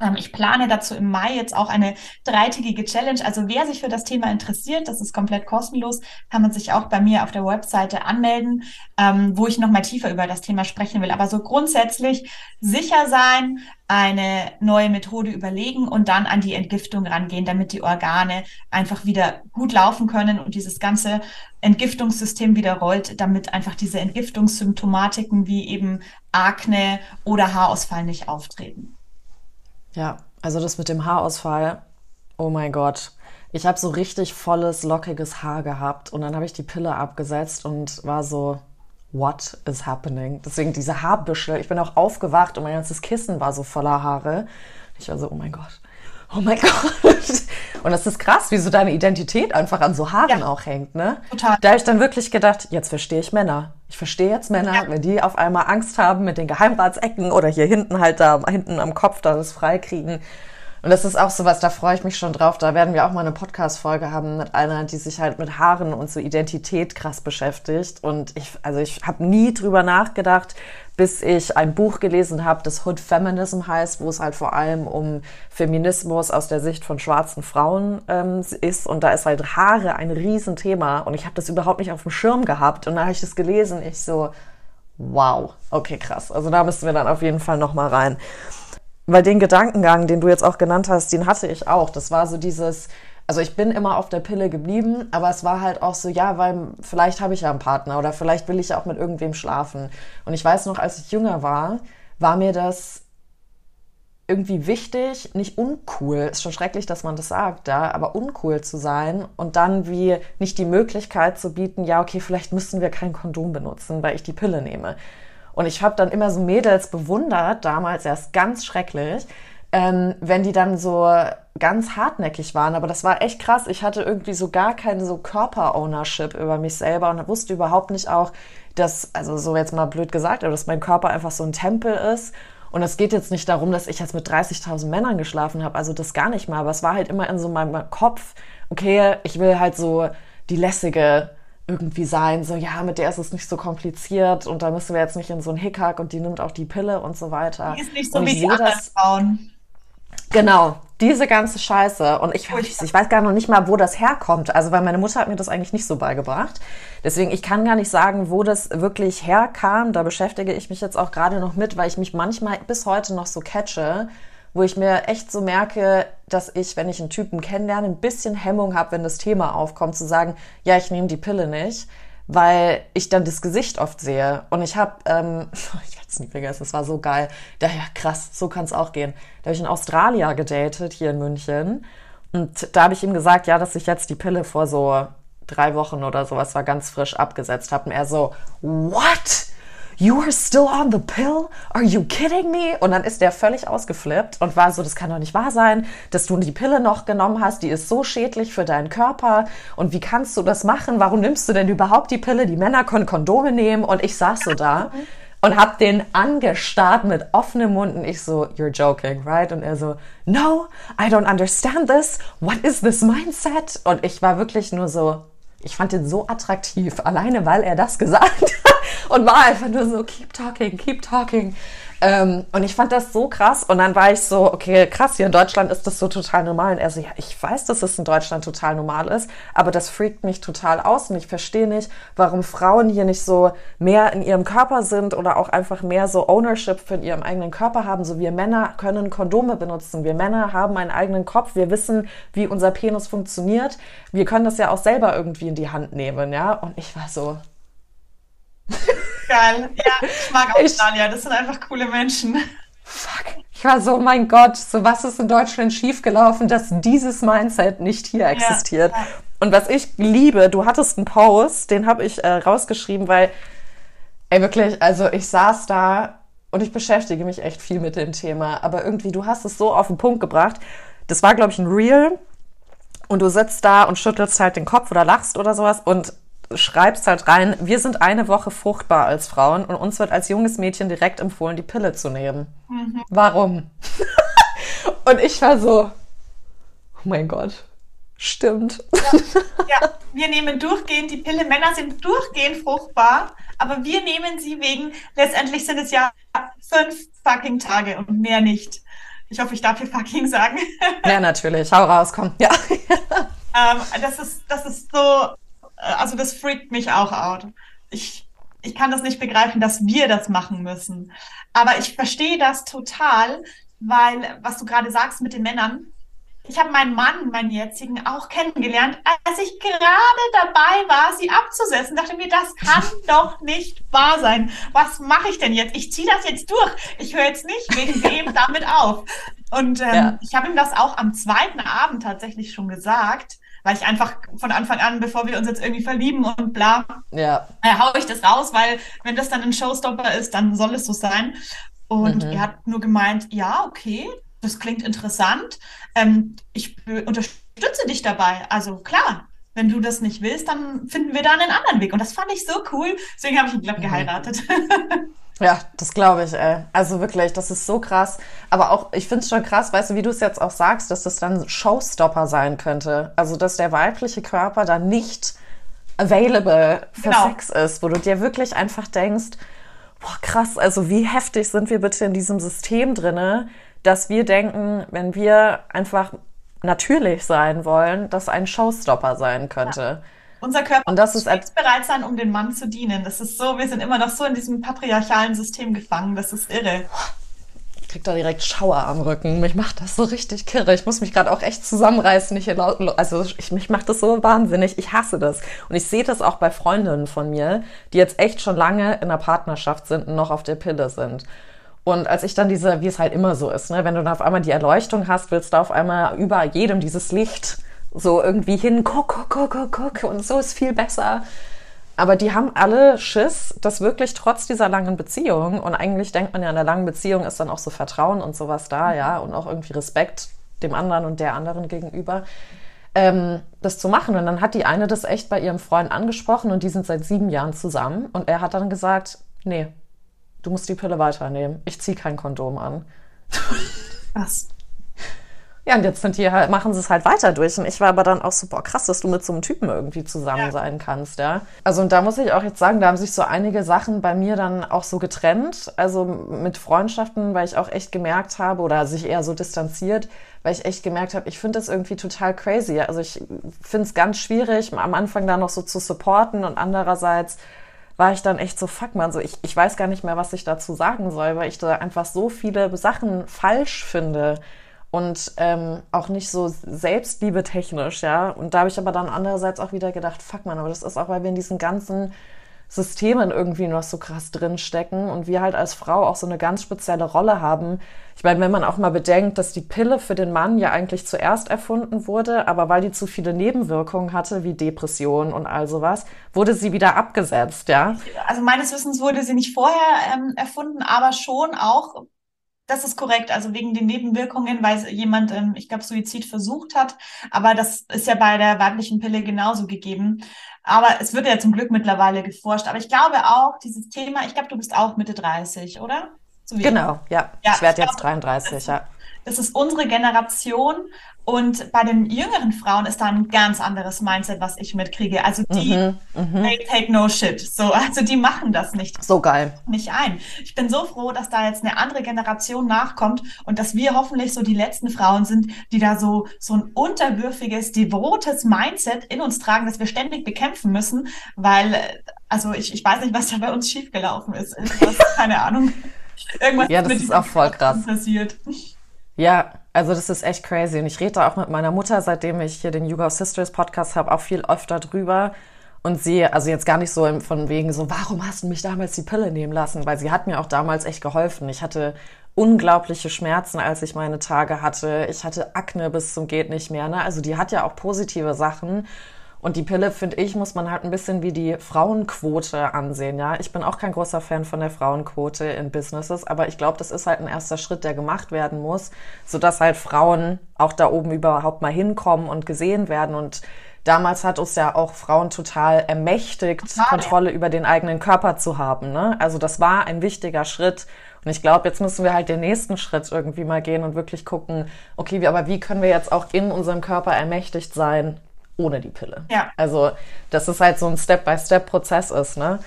Ähm, ich plane dazu im Mai jetzt auch eine dreitägige Challenge. Also wer sich für das Thema interessiert, das ist komplett kostenlos, kann man sich auch bei mir auf der Webseite anmelden, ähm, wo ich nochmal tiefer über das Thema sprechen will. Aber so grundsätzlich sicher sein, eine neue Methode überlegen und dann an die Entgiftung rangehen, damit die Organe einfach wieder gut laufen können und dieses ganze Entgiftungssystem wieder rollt, damit einfach diese Entgiftungssymptomatiken wie eben Akne oder Haarausfall nicht auftreten. Ja, also das mit dem Haarausfall, oh mein Gott. Ich habe so richtig volles, lockiges Haar gehabt und dann habe ich die Pille abgesetzt und war so, what is happening? Deswegen diese Haarbüschel. Ich bin auch aufgewacht und mein ganzes Kissen war so voller Haare. Ich war so, oh mein Gott. Oh mein Gott. Und das ist krass, wie so deine Identität einfach an so Haaren ja. auch hängt, ne? Total. Da habe ich dann wirklich gedacht, jetzt verstehe ich Männer. Ich verstehe jetzt Männer, ja. wenn die auf einmal Angst haben mit den Geheimratsecken oder hier hinten halt da, hinten am Kopf da das freikriegen. Und das ist auch sowas, da freue ich mich schon drauf. Da werden wir auch mal eine Podcast-Folge haben mit einer, die sich halt mit Haaren und so Identität krass beschäftigt. Und ich, also ich habe nie drüber nachgedacht, bis ich ein Buch gelesen habe, das Hood Feminism heißt, wo es halt vor allem um Feminismus aus der Sicht von schwarzen Frauen ähm, ist. Und da ist halt Haare ein Riesenthema. Und ich habe das überhaupt nicht auf dem Schirm gehabt. Und da habe ich das gelesen. Ich so, wow, okay, krass. Also da müssen wir dann auf jeden Fall noch mal rein. Weil den Gedankengang, den du jetzt auch genannt hast, den hatte ich auch. Das war so dieses, also ich bin immer auf der Pille geblieben, aber es war halt auch so, ja, weil vielleicht habe ich ja einen Partner oder vielleicht will ich ja auch mit irgendwem schlafen. Und ich weiß noch, als ich jünger war, war mir das irgendwie wichtig, nicht uncool, ist schon schrecklich, dass man das sagt, ja, aber uncool zu sein und dann wie nicht die Möglichkeit zu bieten, ja, okay, vielleicht müssen wir kein Kondom benutzen, weil ich die Pille nehme. Und ich habe dann immer so Mädels bewundert, damals erst ganz schrecklich, ähm, wenn die dann so ganz hartnäckig waren. Aber das war echt krass. Ich hatte irgendwie so gar keine so Körper-Ownership über mich selber und wusste überhaupt nicht auch, dass, also so jetzt mal blöd gesagt, aber dass mein Körper einfach so ein Tempel ist. Und es geht jetzt nicht darum, dass ich jetzt mit 30.000 Männern geschlafen habe, also das gar nicht mal. Aber es war halt immer in so meinem Kopf, okay, ich will halt so die lässige irgendwie sein, so ja, mit der ist es nicht so kompliziert und da müssen wir jetzt nicht in so einen Hickhack und die nimmt auch die Pille und so weiter. Die ist nicht so und wie die anderen Frauen. Genau, diese ganze Scheiße. Und ich, ich, ich weiß gar noch nicht mal, wo das herkommt. Also, weil meine Mutter hat mir das eigentlich nicht so beigebracht. Deswegen, ich kann gar nicht sagen, wo das wirklich herkam. Da beschäftige ich mich jetzt auch gerade noch mit, weil ich mich manchmal bis heute noch so catche wo ich mir echt so merke, dass ich, wenn ich einen Typen kennenlerne, ein bisschen Hemmung habe, wenn das Thema aufkommt, zu sagen, ja, ich nehme die Pille nicht, weil ich dann das Gesicht oft sehe. Und ich habe, ähm, ich werde es nie vergessen, das war so geil. Da, ja, krass, so kann es auch gehen. Da habe ich in Australier gedatet, hier in München. Und da habe ich ihm gesagt, ja, dass ich jetzt die Pille vor so drei Wochen oder sowas war ganz frisch abgesetzt habe. Und er so, what? You are still on the pill? Are you kidding me? Und dann ist der völlig ausgeflippt und war so, das kann doch nicht wahr sein, dass du die Pille noch genommen hast, die ist so schädlich für deinen Körper und wie kannst du das machen? Warum nimmst du denn überhaupt die Pille? Die Männer können Kondome nehmen und ich saß so da und hab den angestarrt mit offenem Mund und ich so, you're joking, right? Und er so, no, I don't understand this. What is this mindset? Und ich war wirklich nur so, ich fand den so attraktiv, alleine weil er das gesagt hat und war einfach nur so, keep talking, keep talking. Ähm, und ich fand das so krass. Und dann war ich so, okay, krass, hier in Deutschland ist das so total normal. Und er so, ja, ich weiß, dass es in Deutschland total normal ist, aber das freakt mich total aus. Und ich verstehe nicht, warum Frauen hier nicht so mehr in ihrem Körper sind oder auch einfach mehr so Ownership für ihren eigenen Körper haben. So wir Männer können Kondome benutzen. Wir Männer haben einen eigenen Kopf. Wir wissen, wie unser Penis funktioniert. Wir können das ja auch selber irgendwie in die Hand nehmen, ja. Und ich war so, Geil. Ja, ich mag Australier. Das sind einfach coole Menschen. Fuck. Ich war so, mein Gott, so was ist in Deutschland schiefgelaufen, dass dieses Mindset nicht hier existiert. Ja, ja. Und was ich liebe, du hattest einen Post, den habe ich äh, rausgeschrieben, weil, ey, wirklich, also ich saß da und ich beschäftige mich echt viel mit dem Thema, aber irgendwie, du hast es so auf den Punkt gebracht. Das war, glaube ich, ein Reel und du sitzt da und schüttelst halt den Kopf oder lachst oder sowas und schreibst halt rein, wir sind eine Woche fruchtbar als Frauen und uns wird als junges Mädchen direkt empfohlen, die Pille zu nehmen. Mhm. Warum? und ich war so, oh mein Gott, stimmt. Ja, ja, wir nehmen durchgehend die Pille. Männer sind durchgehend fruchtbar, aber wir nehmen sie wegen, letztendlich sind es ja fünf fucking Tage und mehr nicht. Ich hoffe, ich darf hier fucking sagen. ja, natürlich. Hau raus, komm. Ja. ähm, das, ist, das ist so also das freakt mich auch out. Ich, ich kann das nicht begreifen, dass wir das machen müssen. Aber ich verstehe das total, weil, was du gerade sagst mit den Männern, ich habe meinen Mann, meinen jetzigen, auch kennengelernt, als ich gerade dabei war, sie abzusetzen. Dachte mir, das kann doch nicht wahr sein. Was mache ich denn jetzt? Ich ziehe das jetzt durch. Ich höre jetzt nicht wegen dem damit auf. Und ähm, ja. ich habe ihm das auch am zweiten Abend tatsächlich schon gesagt weil ich einfach von Anfang an, bevor wir uns jetzt irgendwie verlieben und bla, ja. äh, hau ich das raus, weil wenn das dann ein Showstopper ist, dann soll es so sein. Und mhm. er hat nur gemeint, ja, okay, das klingt interessant. Ähm, ich unterstütze dich dabei. Also klar, wenn du das nicht willst, dann finden wir da einen anderen Weg. Und das fand ich so cool. Deswegen habe ich ihn, glaube mhm. Ja, das glaube ich, ey. Also wirklich, das ist so krass. Aber auch, ich finde es schon krass, weißt du, wie du es jetzt auch sagst, dass das dann Showstopper sein könnte. Also, dass der weibliche Körper dann nicht available für genau. Sex ist, wo du dir wirklich einfach denkst, boah, krass, also wie heftig sind wir bitte in diesem System drinne, dass wir denken, wenn wir einfach natürlich sein wollen, dass ein Showstopper sein könnte. Ja. Unser Körper und das ist muss bereit sein, um den Mann zu dienen. Das ist so, wir sind immer noch so in diesem patriarchalen System gefangen. Das ist irre. Ich krieg da direkt Schauer am Rücken. Mich macht das so richtig kirre. Ich muss mich gerade auch echt zusammenreißen. Ich, also ich, mich macht das so wahnsinnig. Ich hasse das. Und ich sehe das auch bei Freundinnen von mir, die jetzt echt schon lange in einer Partnerschaft sind und noch auf der Pille sind. Und als ich dann diese, wie es halt immer so ist, ne, wenn du dann auf einmal die Erleuchtung hast, willst du auf einmal über jedem dieses Licht so irgendwie hin, guck, guck, guck, guck, guck, und so ist viel besser. Aber die haben alle Schiss, dass wirklich trotz dieser langen Beziehung, und eigentlich denkt man ja, in einer langen Beziehung ist dann auch so Vertrauen und sowas da, ja, und auch irgendwie Respekt dem anderen und der anderen gegenüber, ähm, das zu machen. Und dann hat die eine das echt bei ihrem Freund angesprochen und die sind seit sieben Jahren zusammen. Und er hat dann gesagt, nee, du musst die Pille weiternehmen. Ich ziehe kein Kondom an. Was? Ja, und jetzt sind die halt, machen sie es halt weiter durch. Und ich war aber dann auch so, boah, krass, dass du mit so einem Typen irgendwie zusammen ja. sein kannst, ja. Also, und da muss ich auch jetzt sagen, da haben sich so einige Sachen bei mir dann auch so getrennt. Also mit Freundschaften, weil ich auch echt gemerkt habe, oder sich eher so distanziert, weil ich echt gemerkt habe, ich finde das irgendwie total crazy. Also ich finde es ganz schwierig, am Anfang da noch so zu supporten und andererseits war ich dann echt so, fuck man, so ich, ich weiß gar nicht mehr, was ich dazu sagen soll, weil ich da einfach so viele Sachen falsch finde und ähm, auch nicht so selbstliebe technisch, ja. Und da habe ich aber dann andererseits auch wieder gedacht, fuck man, aber das ist auch, weil wir in diesen ganzen Systemen irgendwie noch so krass drinstecken und wir halt als Frau auch so eine ganz spezielle Rolle haben. Ich meine, wenn man auch mal bedenkt, dass die Pille für den Mann ja eigentlich zuerst erfunden wurde, aber weil die zu viele Nebenwirkungen hatte, wie Depression und all sowas, wurde sie wieder abgesetzt, ja? Also meines Wissens wurde sie nicht vorher ähm, erfunden, aber schon auch das ist korrekt, also wegen den Nebenwirkungen, weil jemand, ähm, ich glaube, Suizid versucht hat. Aber das ist ja bei der weiblichen Pille genauso gegeben. Aber es wird ja zum Glück mittlerweile geforscht. Aber ich glaube auch, dieses Thema, ich glaube, du bist auch Mitte 30, oder? So genau, ja. ja ich werde jetzt glaube, 33, das, ja. Das ist unsere Generation und bei den jüngeren Frauen ist da ein ganz anderes Mindset, was ich mitkriege. Also die, mhm, mhm, they take no shit. So, also die machen das nicht. So geil. Nicht ein. Ich bin so froh, dass da jetzt eine andere Generation nachkommt und dass wir hoffentlich so die letzten Frauen sind, die da so, so ein unterwürfiges, devotes Mindset in uns tragen, das wir ständig bekämpfen müssen, weil, also ich, ich weiß nicht, was da bei uns schiefgelaufen ist. Irgendwas, keine Ahnung. Irgendwas ja, das ist auch voll krass. Passiert. Ja, also das ist echt crazy. Und ich rede da auch mit meiner Mutter, seitdem ich hier den Yuga Sisters Podcast habe, auch viel öfter drüber. Und sie, also jetzt gar nicht so von wegen so, warum hast du mich damals die Pille nehmen lassen? Weil sie hat mir auch damals echt geholfen. Ich hatte unglaubliche Schmerzen, als ich meine Tage hatte. Ich hatte Akne bis zum geht nicht mehr. Ne? Also die hat ja auch positive Sachen. Und die Pille, finde ich, muss man halt ein bisschen wie die Frauenquote ansehen, ja. Ich bin auch kein großer Fan von der Frauenquote in Businesses, aber ich glaube, das ist halt ein erster Schritt, der gemacht werden muss, sodass halt Frauen auch da oben überhaupt mal hinkommen und gesehen werden und Damals hat uns ja auch Frauen total ermächtigt, total. Kontrolle über den eigenen Körper zu haben. Ne? Also das war ein wichtiger Schritt. Und ich glaube, jetzt müssen wir halt den nächsten Schritt irgendwie mal gehen und wirklich gucken, okay, aber wie können wir jetzt auch in unserem Körper ermächtigt sein, ohne die Pille. Ja. Also, dass es halt so ein Step-by-Step-Prozess ist, ne?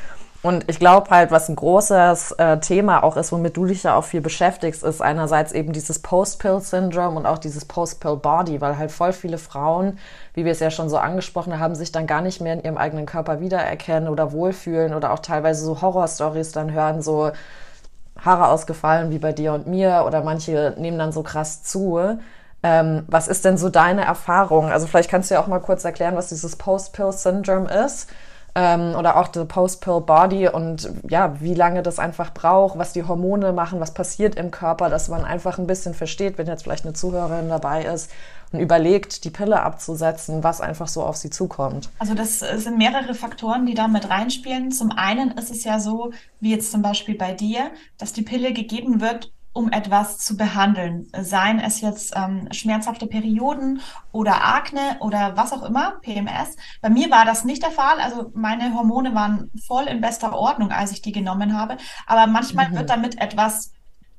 Und ich glaube halt, was ein großes äh, Thema auch ist, womit du dich ja auch viel beschäftigst, ist einerseits eben dieses Post-Pill-Syndrom und auch dieses Post-Pill-Body, weil halt voll viele Frauen, wie wir es ja schon so angesprochen haben, sich dann gar nicht mehr in ihrem eigenen Körper wiedererkennen oder wohlfühlen oder auch teilweise so Horror-Stories dann hören, so Haare ausgefallen wie bei dir und mir oder manche nehmen dann so krass zu. Ähm, was ist denn so deine Erfahrung? Also vielleicht kannst du ja auch mal kurz erklären, was dieses Post-Pill-Syndrome ist. ähm, oder auch the Post-Pill-Body und ja, wie lange das einfach braucht, was die Hormone machen, was passiert im Körper, dass man einfach ein bisschen versteht, wenn jetzt vielleicht eine Zuhörerin dabei ist und überlegt, die Pille abzusetzen, was einfach so auf sie zukommt. Also das sind mehrere Faktoren, die da mit reinspielen. Zum einen ist es ja so, wie jetzt zum Beispiel bei dir, dass die Pille gegeben wird, um etwas zu behandeln. Seien es jetzt ähm, schmerzhafte Perioden oder Akne oder was auch immer, PMS. Bei mir war das nicht der Fall. Also meine Hormone waren voll in bester Ordnung, als ich die genommen habe. Aber manchmal mhm. wird damit etwas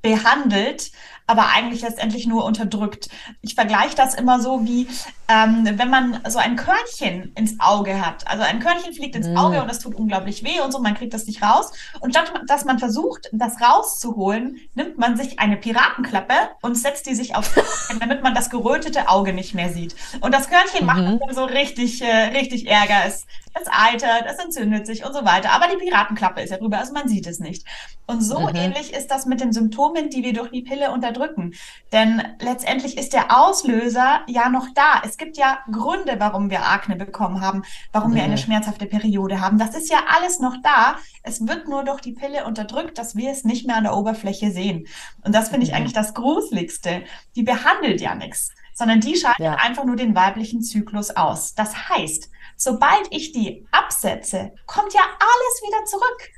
behandelt, aber eigentlich letztendlich nur unterdrückt. Ich vergleiche das immer so wie, ähm, wenn man so ein Körnchen ins Auge hat. Also ein Körnchen fliegt ins Auge mm. und das tut unglaublich weh und so, man kriegt das nicht raus. Und statt dass man versucht, das rauszuholen, nimmt man sich eine Piratenklappe und setzt die sich Auge, damit man das gerötete Auge nicht mehr sieht. Und das Körnchen macht mhm. dann so richtig, äh, richtig Ärger. Es, es altert, es entzündet sich und so weiter. Aber die Piratenklappe ist ja drüber, also man sieht es nicht. Und so mhm. ähnlich ist das mit den Symptomen, die wir durch die Pille unterdrücken. Denn letztendlich ist der Auslöser ja noch da. Es gibt ja Gründe, warum wir Akne bekommen haben, warum mhm. wir eine schmerzhafte Periode haben. Das ist ja alles noch da. Es wird nur durch die Pille unterdrückt, dass wir es nicht mehr an der Oberfläche sehen. Und das finde ich mhm. eigentlich das Gruseligste. Die behandelt ja nichts, sondern die schaltet ja. einfach nur den weiblichen Zyklus aus. Das heißt, sobald ich die absetze, kommt ja alles wieder zurück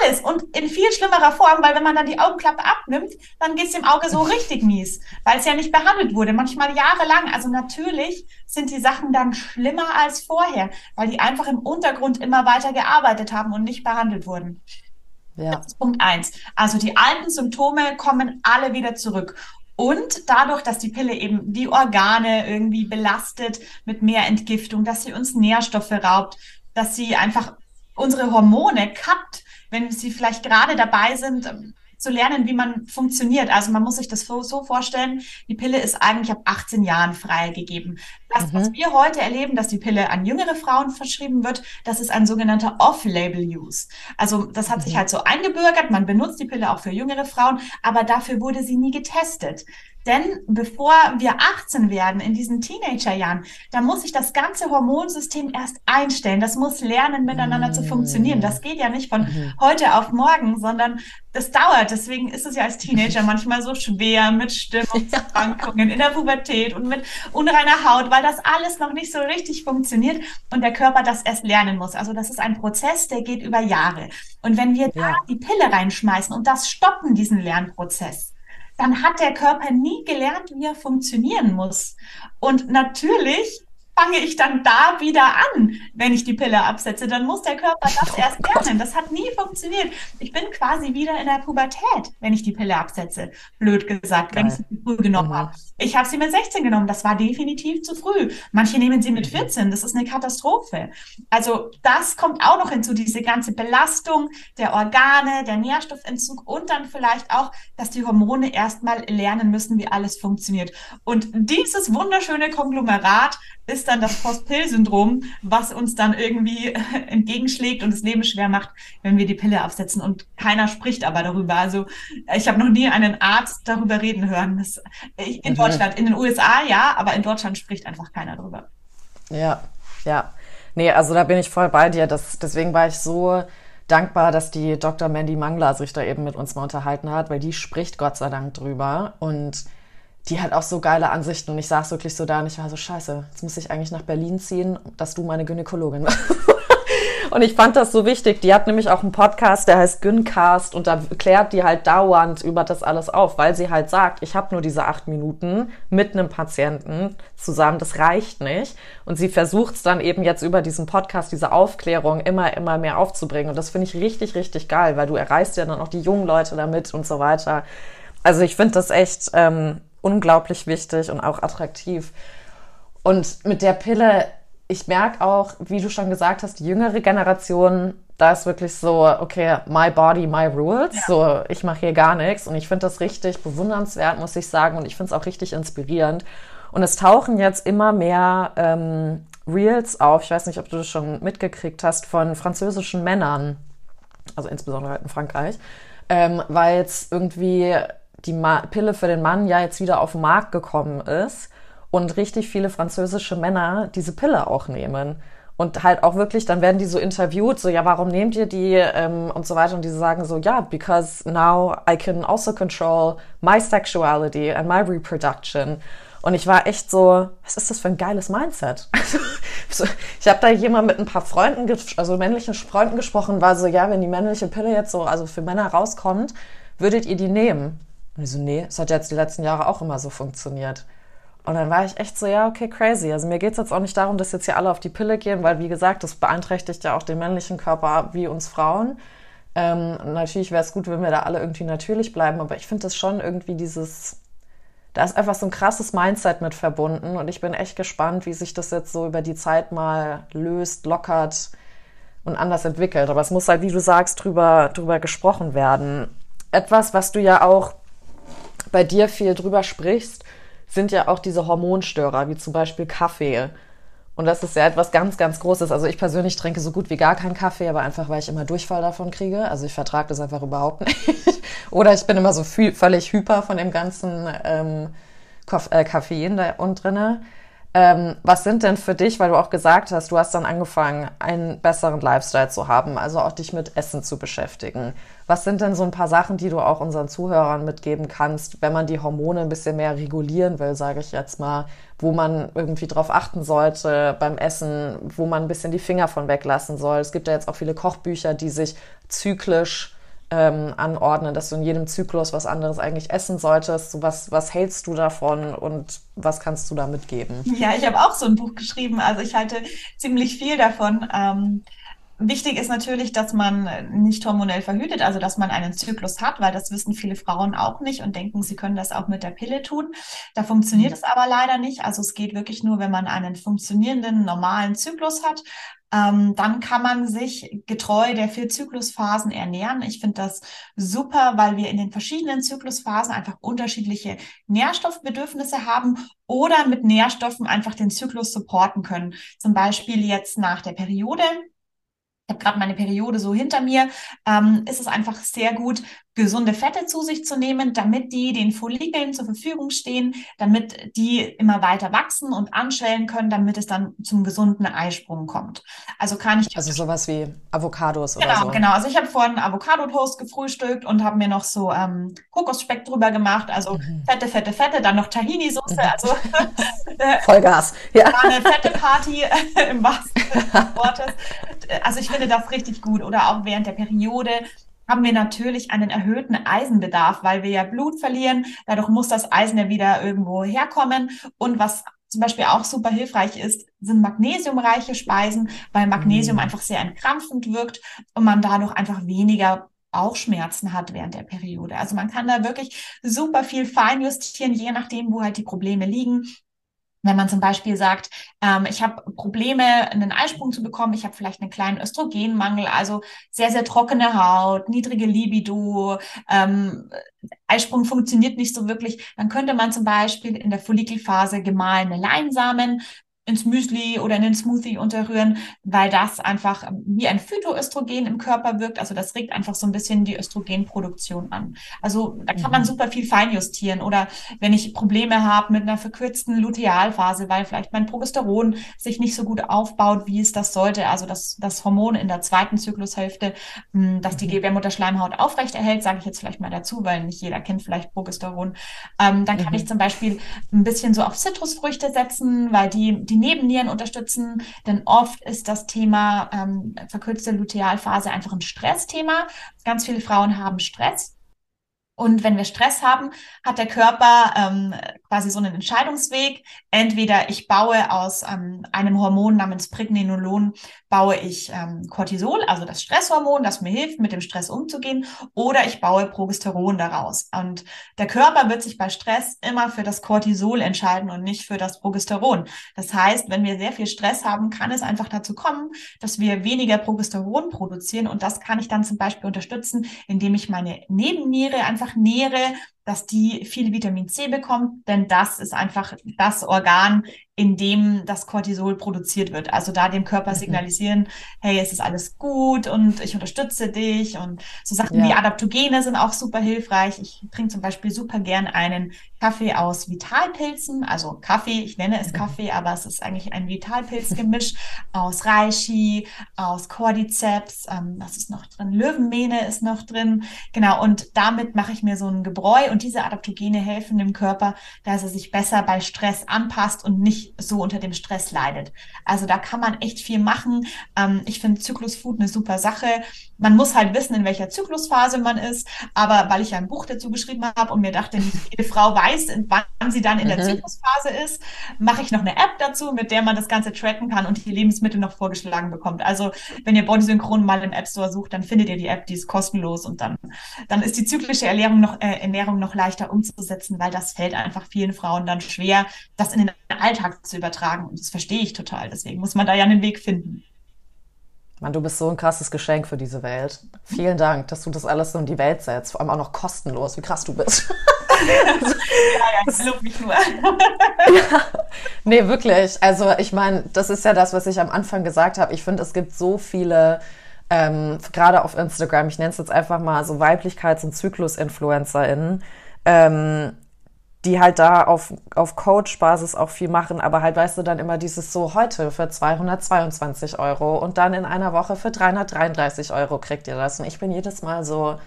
alles und in viel schlimmerer Form, weil wenn man dann die Augenklappe abnimmt, dann geht es dem Auge so richtig mies, weil es ja nicht behandelt wurde, manchmal jahrelang. Also natürlich sind die Sachen dann schlimmer als vorher, weil die einfach im Untergrund immer weiter gearbeitet haben und nicht behandelt wurden. Ja. Das ist Punkt eins. Also die alten Symptome kommen alle wieder zurück. Und dadurch, dass die Pille eben die Organe irgendwie belastet mit mehr Entgiftung, dass sie uns Nährstoffe raubt, dass sie einfach unsere Hormone kappt, wenn sie vielleicht gerade dabei sind, ähm, zu lernen, wie man funktioniert. Also man muss sich das so vorstellen, die Pille ist eigentlich ab 18 Jahren freigegeben. Das, mhm. was wir heute erleben, dass die Pille an jüngere Frauen verschrieben wird, das ist ein sogenannter Off-Label-Use. Also das hat mhm. sich halt so eingebürgert, man benutzt die Pille auch für jüngere Frauen, aber dafür wurde sie nie getestet. Denn bevor wir 18 werden, in diesen Teenagerjahren, da muss sich das ganze Hormonsystem erst einstellen. Das muss lernen, miteinander mm. zu funktionieren. Das geht ja nicht von mm. heute auf morgen, sondern das dauert. Deswegen ist es ja als Teenager manchmal so schwer mit Stimmungsschwankungen in der Pubertät und mit unreiner Haut, weil das alles noch nicht so richtig funktioniert und der Körper das erst lernen muss. Also das ist ein Prozess, der geht über Jahre. Und wenn wir ja. da die Pille reinschmeißen und das stoppen, diesen Lernprozess, dann hat der Körper nie gelernt, wie er funktionieren muss. Und natürlich fange ich dann da wieder an, wenn ich die Pille absetze. Dann muss der Körper das oh erst lernen. Das hat nie funktioniert. Ich bin quasi wieder in der Pubertät, wenn ich die Pille absetze. Blöd gesagt, Geil. wenn ich sie zu früh genommen mhm. habe. Ich habe sie mit 16 genommen. Das war definitiv zu früh. Manche nehmen sie mit 14. Mhm. Das ist eine Katastrophe. Also das kommt auch noch hinzu, diese ganze Belastung der Organe, der Nährstoffentzug und dann vielleicht auch, dass die Hormone erstmal lernen müssen, wie alles funktioniert. Und dieses wunderschöne Konglomerat ist dann das Post-Pill-Syndrom, was uns dann irgendwie entgegenschlägt und das Leben schwer macht, wenn wir die Pille absetzen. Und keiner spricht aber darüber. Also ich habe noch nie einen Arzt darüber reden hören. Das, in. Deutschland, in den USA ja, aber in Deutschland spricht einfach keiner darüber. Ja, ja. Nee, also da bin ich voll bei dir. Das, deswegen war ich so dankbar, dass die Dr. Mandy Mangler sich da eben mit uns mal unterhalten hat, weil die spricht Gott sei Dank drüber und die hat auch so geile Ansichten und ich saß wirklich so da und ich war so, scheiße, jetzt muss ich eigentlich nach Berlin ziehen, dass du meine Gynäkologin warst. und ich fand das so wichtig. Die hat nämlich auch einen Podcast, der heißt Gyncast und da klärt die halt dauernd über das alles auf, weil sie halt sagt, ich habe nur diese acht Minuten mit einem Patienten zusammen, das reicht nicht. Und sie versucht es dann eben jetzt über diesen Podcast, diese Aufklärung immer, immer mehr aufzubringen. Und das finde ich richtig, richtig geil, weil du erreichst ja dann auch die jungen Leute damit und so weiter. Also ich finde das echt... Ähm, unglaublich wichtig und auch attraktiv. Und mit der Pille, ich merke auch, wie du schon gesagt hast, die jüngere Generation, da ist wirklich so, okay, my body, my rules. Ja. So, ich mache hier gar nichts. Und ich finde das richtig bewundernswert, muss ich sagen. Und ich finde es auch richtig inspirierend. Und es tauchen jetzt immer mehr ähm, Reels auf. Ich weiß nicht, ob du das schon mitgekriegt hast, von französischen Männern. Also insbesondere halt in Frankreich. Ähm, weil jetzt irgendwie die Ma Pille für den Mann ja jetzt wieder auf den Markt gekommen ist und richtig viele französische Männer diese Pille auch nehmen. Und halt auch wirklich, dann werden die so interviewt, so, ja, warum nehmt ihr die ähm, und so weiter. Und die sagen so, ja, because now I can also control my sexuality and my reproduction. Und ich war echt so, was ist das für ein geiles Mindset? Also, ich habe da jemand mit ein paar Freunden, also männlichen Freunden gesprochen, war so, ja, wenn die männliche Pille jetzt so, also für Männer rauskommt, würdet ihr die nehmen? Und ich so, nee, es hat jetzt die letzten Jahre auch immer so funktioniert. Und dann war ich echt so, ja, okay, crazy. Also mir geht's jetzt auch nicht darum, dass jetzt hier alle auf die Pille gehen, weil wie gesagt, das beeinträchtigt ja auch den männlichen Körper wie uns Frauen. Ähm, natürlich wäre es gut, wenn wir da alle irgendwie natürlich bleiben, aber ich finde das schon irgendwie dieses, da ist einfach so ein krasses Mindset mit verbunden und ich bin echt gespannt, wie sich das jetzt so über die Zeit mal löst, lockert und anders entwickelt. Aber es muss halt, wie du sagst, drüber, drüber gesprochen werden. Etwas, was du ja auch bei dir viel drüber sprichst, sind ja auch diese Hormonstörer, wie zum Beispiel Kaffee. Und das ist ja etwas ganz, ganz Großes. Also ich persönlich trinke so gut wie gar keinen Kaffee, aber einfach, weil ich immer Durchfall davon kriege. Also ich vertrage das einfach überhaupt nicht. Oder ich bin immer so völlig hyper von dem ganzen ähm, äh, Koffein da unten drinne. Ähm, was sind denn für dich, weil du auch gesagt hast, du hast dann angefangen, einen besseren Lifestyle zu haben, also auch dich mit Essen zu beschäftigen. Was sind denn so ein paar Sachen, die du auch unseren Zuhörern mitgeben kannst, wenn man die Hormone ein bisschen mehr regulieren will, sage ich jetzt mal, wo man irgendwie drauf achten sollte beim Essen, wo man ein bisschen die Finger von weglassen soll. Es gibt ja jetzt auch viele Kochbücher, die sich zyklisch ähm, anordnen, dass du in jedem Zyklus was anderes eigentlich essen solltest. So was, was hältst du davon und was kannst du da mitgeben? Ja, ich habe auch so ein Buch geschrieben. Also ich halte ziemlich viel davon. Ähm, Wichtig ist natürlich, dass man nicht hormonell verhütet, also dass man einen Zyklus hat, weil das wissen viele Frauen auch nicht und denken, sie können das auch mit der Pille tun. Da funktioniert mhm. es aber leider nicht. Also es geht wirklich nur, wenn man einen funktionierenden, normalen Zyklus hat. Ähm, dann kann man sich getreu der vier Zyklusphasen ernähren. Ich finde das super, weil wir in den verschiedenen Zyklusphasen einfach unterschiedliche Nährstoffbedürfnisse haben oder mit Nährstoffen einfach den Zyklus supporten können. Zum Beispiel jetzt nach der Periode ich habe gerade meine Periode so hinter mir, ähm, ist es einfach sehr gut, gesunde Fette zu sich zu nehmen, damit die den Follikeln zur Verfügung stehen, damit die immer weiter wachsen und anschwellen können, damit es dann zum gesunden Eisprung kommt. Also kann ich also sowas wie Avocados genau, oder so. Genau, genau. Also ich habe vorhin Avocado-Toast gefrühstückt und habe mir noch so ähm, Kokosspeck drüber gemacht, also mhm. fette, fette, fette, dann noch Tahini-Soße, mhm. also Vollgas. Ja. War eine fette Party im wahrsten Sinne des Wortes. Also ich finde das richtig gut. Oder auch während der Periode haben wir natürlich einen erhöhten Eisenbedarf, weil wir ja Blut verlieren. Dadurch muss das Eisen ja wieder irgendwo herkommen. Und was zum Beispiel auch super hilfreich ist, sind magnesiumreiche Speisen, weil Magnesium mhm. einfach sehr entkrampfend wirkt und man dadurch einfach weniger Bauchschmerzen hat während der Periode. Also man kann da wirklich super viel feinjustieren, je nachdem, wo halt die Probleme liegen. Wenn man zum Beispiel sagt, ähm, ich habe Probleme, einen Eisprung zu bekommen, ich habe vielleicht einen kleinen Östrogenmangel, also sehr, sehr trockene Haut, niedrige Libido, ähm, Eisprung funktioniert nicht so wirklich, dann könnte man zum Beispiel in der Follikelphase gemahlene Leinsamen ins Müsli oder in den Smoothie unterrühren, weil das einfach wie ein Phytoöstrogen im Körper wirkt. Also das regt einfach so ein bisschen die Östrogenproduktion an. Also da kann man mhm. super viel feinjustieren. Oder wenn ich Probleme habe mit einer verkürzten Lutealphase, weil vielleicht mein Progesteron sich nicht so gut aufbaut, wie es das sollte. Also das, das Hormon in der zweiten Zyklushälfte, hm, dass die mhm. Gebärmutterschleimhaut aufrechterhält, sage ich jetzt vielleicht mal dazu, weil nicht jeder kennt vielleicht Progesteron. Ähm, dann kann mhm. ich zum Beispiel ein bisschen so auf Zitrusfrüchte setzen, weil die die Nebennieren unterstützen, denn oft ist das Thema ähm, verkürzte Lutealphase einfach ein Stressthema. Ganz viele Frauen haben Stress und wenn wir Stress haben, hat der Körper ähm, quasi so einen Entscheidungsweg. Entweder ich baue aus ähm, einem Hormon namens Pregnenolon, baue ich ähm, Cortisol, also das Stresshormon, das mir hilft, mit dem Stress umzugehen, oder ich baue Progesteron daraus. Und der Körper wird sich bei Stress immer für das Cortisol entscheiden und nicht für das Progesteron. Das heißt, wenn wir sehr viel Stress haben, kann es einfach dazu kommen, dass wir weniger Progesteron produzieren. Und das kann ich dann zum Beispiel unterstützen, indem ich meine Nebenniere einfach einfach nähere, dass die viel Vitamin C bekommt, denn das ist einfach das Organ, in dem das Cortisol produziert wird. Also da dem Körper mhm. signalisieren, hey, es ist alles gut und ich unterstütze dich und so Sachen ja. wie Adaptogene sind auch super hilfreich. Ich trinke zum Beispiel super gern einen Kaffee aus Vitalpilzen, also Kaffee, ich nenne es mhm. Kaffee, aber es ist eigentlich ein Vitalpilzgemisch aus Reishi, aus Cordyceps, ähm, was ist noch drin? Löwenmähne ist noch drin. Genau, und damit mache ich mir so ein Gebräu und diese Adaptogene helfen dem Körper, dass er sich besser bei Stress anpasst und nicht so unter dem Stress leidet. Also da kann man echt viel machen. Ähm, ich finde Zyklusfood eine super Sache. Man muss halt wissen, in welcher Zyklusphase man ist, aber weil ich ja ein Buch dazu geschrieben habe und mir dachte, jede Frau weiß, weiß, wann sie dann in der mhm. Zyklusphase ist, mache ich noch eine App dazu, mit der man das Ganze tracken kann und die Lebensmittel noch vorgeschlagen bekommt. Also wenn ihr Bodysynchron mal im App Store sucht, dann findet ihr die App, die ist kostenlos und dann, dann ist die zyklische Ernährung noch, äh, Ernährung noch leichter umzusetzen, weil das fällt einfach vielen Frauen dann schwer, das in den Alltag zu übertragen. Und das verstehe ich total. Deswegen muss man da ja einen Weg finden. Mann, du bist so ein krasses Geschenk für diese Welt. Vielen Dank, dass du das alles so in die Welt setzt. Vor allem auch noch kostenlos, wie krass du bist. ja, ja, ich mich nur. ja, nee, wirklich. Also ich meine, das ist ja das, was ich am Anfang gesagt habe. Ich finde, es gibt so viele, ähm, gerade auf Instagram, ich nenne es jetzt einfach mal so Weiblichkeits- und Zyklus-InfluencerInnen, ähm, die halt da auf, auf Coach-Basis auch viel machen, aber halt, weißt du, dann immer dieses so heute für 222 Euro und dann in einer Woche für 333 Euro kriegt ihr das. Und ich bin jedes Mal so,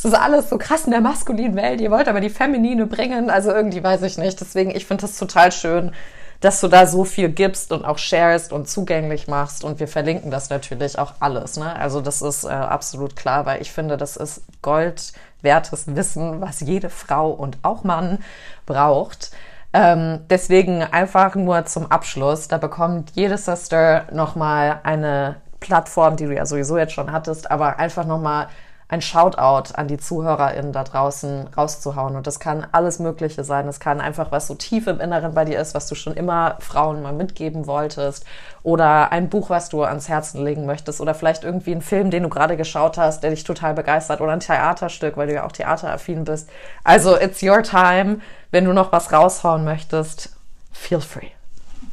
es ist alles so krass in der maskulinen Welt, ihr wollt aber die Feminine bringen, also irgendwie weiß ich nicht. Deswegen, ich finde das total schön, dass du da so viel gibst und auch sharest und zugänglich machst. Und wir verlinken das natürlich auch alles. Ne? Also das ist äh, absolut klar, weil ich finde, das ist Gold wertes Wissen, was jede Frau und auch Mann braucht. Ähm, deswegen einfach nur zum Abschluss, da bekommt jede Sister nochmal eine Plattform, die du ja sowieso jetzt schon hattest, aber einfach nochmal ein Shoutout an die ZuhörerInnen da draußen rauszuhauen. Und das kann alles Mögliche sein. Es kann einfach was so tief im Inneren bei dir ist, was du schon immer Frauen mal mitgeben wolltest. Oder ein Buch, was du ans Herzen legen möchtest. Oder vielleicht irgendwie ein Film, den du gerade geschaut hast, der dich total begeistert. Oder ein Theaterstück, weil du ja auch theateraffin bist. Also, it's your time. Wenn du noch was raushauen möchtest, feel free.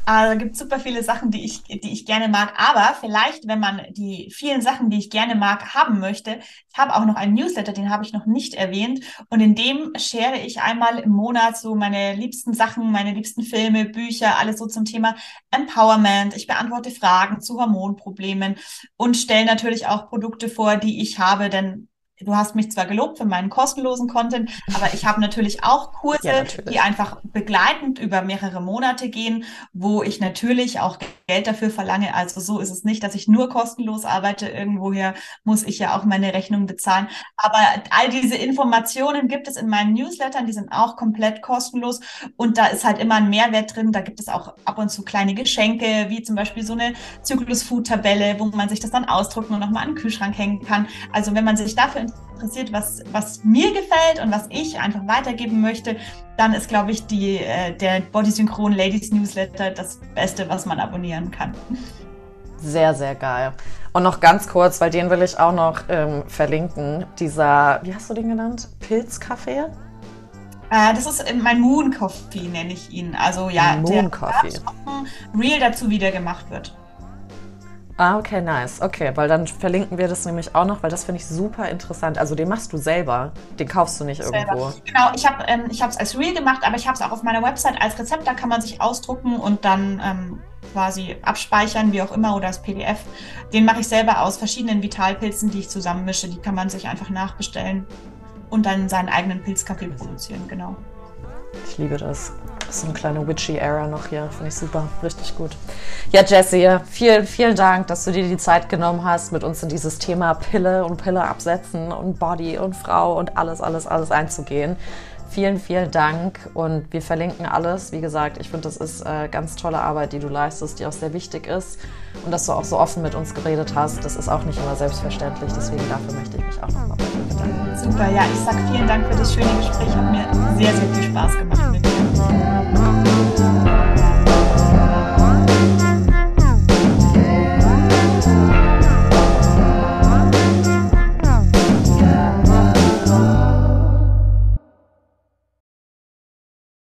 Also gibt super viele Sachen, die ich, die ich gerne mag. Aber vielleicht, wenn man die vielen Sachen, die ich gerne mag, haben möchte, ich habe auch noch einen Newsletter, den habe ich noch nicht erwähnt. Und in dem share ich einmal im Monat so meine liebsten Sachen, meine liebsten Filme, Bücher, alles so zum Thema Empowerment. Ich beantworte Fragen zu Hormonproblemen und stelle natürlich auch Produkte vor, die ich habe, denn Du hast mich zwar gelobt für meinen kostenlosen Content, aber ich habe natürlich auch Kurse, ja, natürlich. die einfach begleitend über mehrere Monate gehen, wo ich natürlich auch Geld dafür verlange. Also so ist es nicht, dass ich nur kostenlos arbeite. Irgendwoher muss ich ja auch meine Rechnung bezahlen. Aber all diese Informationen gibt es in meinen Newslettern, die sind auch komplett kostenlos. Und da ist halt immer ein Mehrwert drin. Da gibt es auch ab und zu kleine Geschenke, wie zum Beispiel so eine Zyklus-Food-Tabelle, wo man sich das dann ausdrucken und nochmal an den Kühlschrank hängen kann. Also wenn man sich dafür interessiert, was, was mir gefällt und was ich einfach weitergeben möchte, dann ist, glaube ich, die, äh, der Bodysynchron Ladies Newsletter das Beste, was man abonnieren kann. Sehr, sehr geil. Und noch ganz kurz, weil den will ich auch noch ähm, verlinken. Dieser, wie hast du den genannt? Pilzkaffee? Äh, das ist mein Moon Coffee, nenne ich ihn. Also ja, Moon der Coffee. Real dazu wieder gemacht wird. Ah, okay, nice. Okay, weil dann verlinken wir das nämlich auch noch, weil das finde ich super interessant. Also den machst du selber, den kaufst du nicht selber. irgendwo. Genau, ich habe ähm, es als Reel gemacht, aber ich habe es auch auf meiner Website als Rezept. Da kann man sich ausdrucken und dann ähm, quasi abspeichern, wie auch immer, oder als PDF. Den mache ich selber aus verschiedenen Vitalpilzen, die ich zusammenmische. Die kann man sich einfach nachbestellen und dann seinen eigenen Pilzkaffee produzieren, genau. Ich liebe das. So eine kleine witchy Era noch hier. Finde ich super. Richtig gut. Ja, Jessie, vielen, vielen Dank, dass du dir die Zeit genommen hast, mit uns in dieses Thema Pille und Pille absetzen und Body und Frau und alles, alles, alles einzugehen. Vielen, vielen Dank und wir verlinken alles. Wie gesagt, ich finde, das ist äh, ganz tolle Arbeit, die du leistest, die auch sehr wichtig ist. Und dass du auch so offen mit uns geredet hast, das ist auch nicht immer selbstverständlich. Deswegen dafür möchte ich mich auch nochmal bedanken. Super, ja, ich sage vielen Dank für das schöne Gespräch. Hat mir sehr, sehr viel Spaß gemacht mit dir.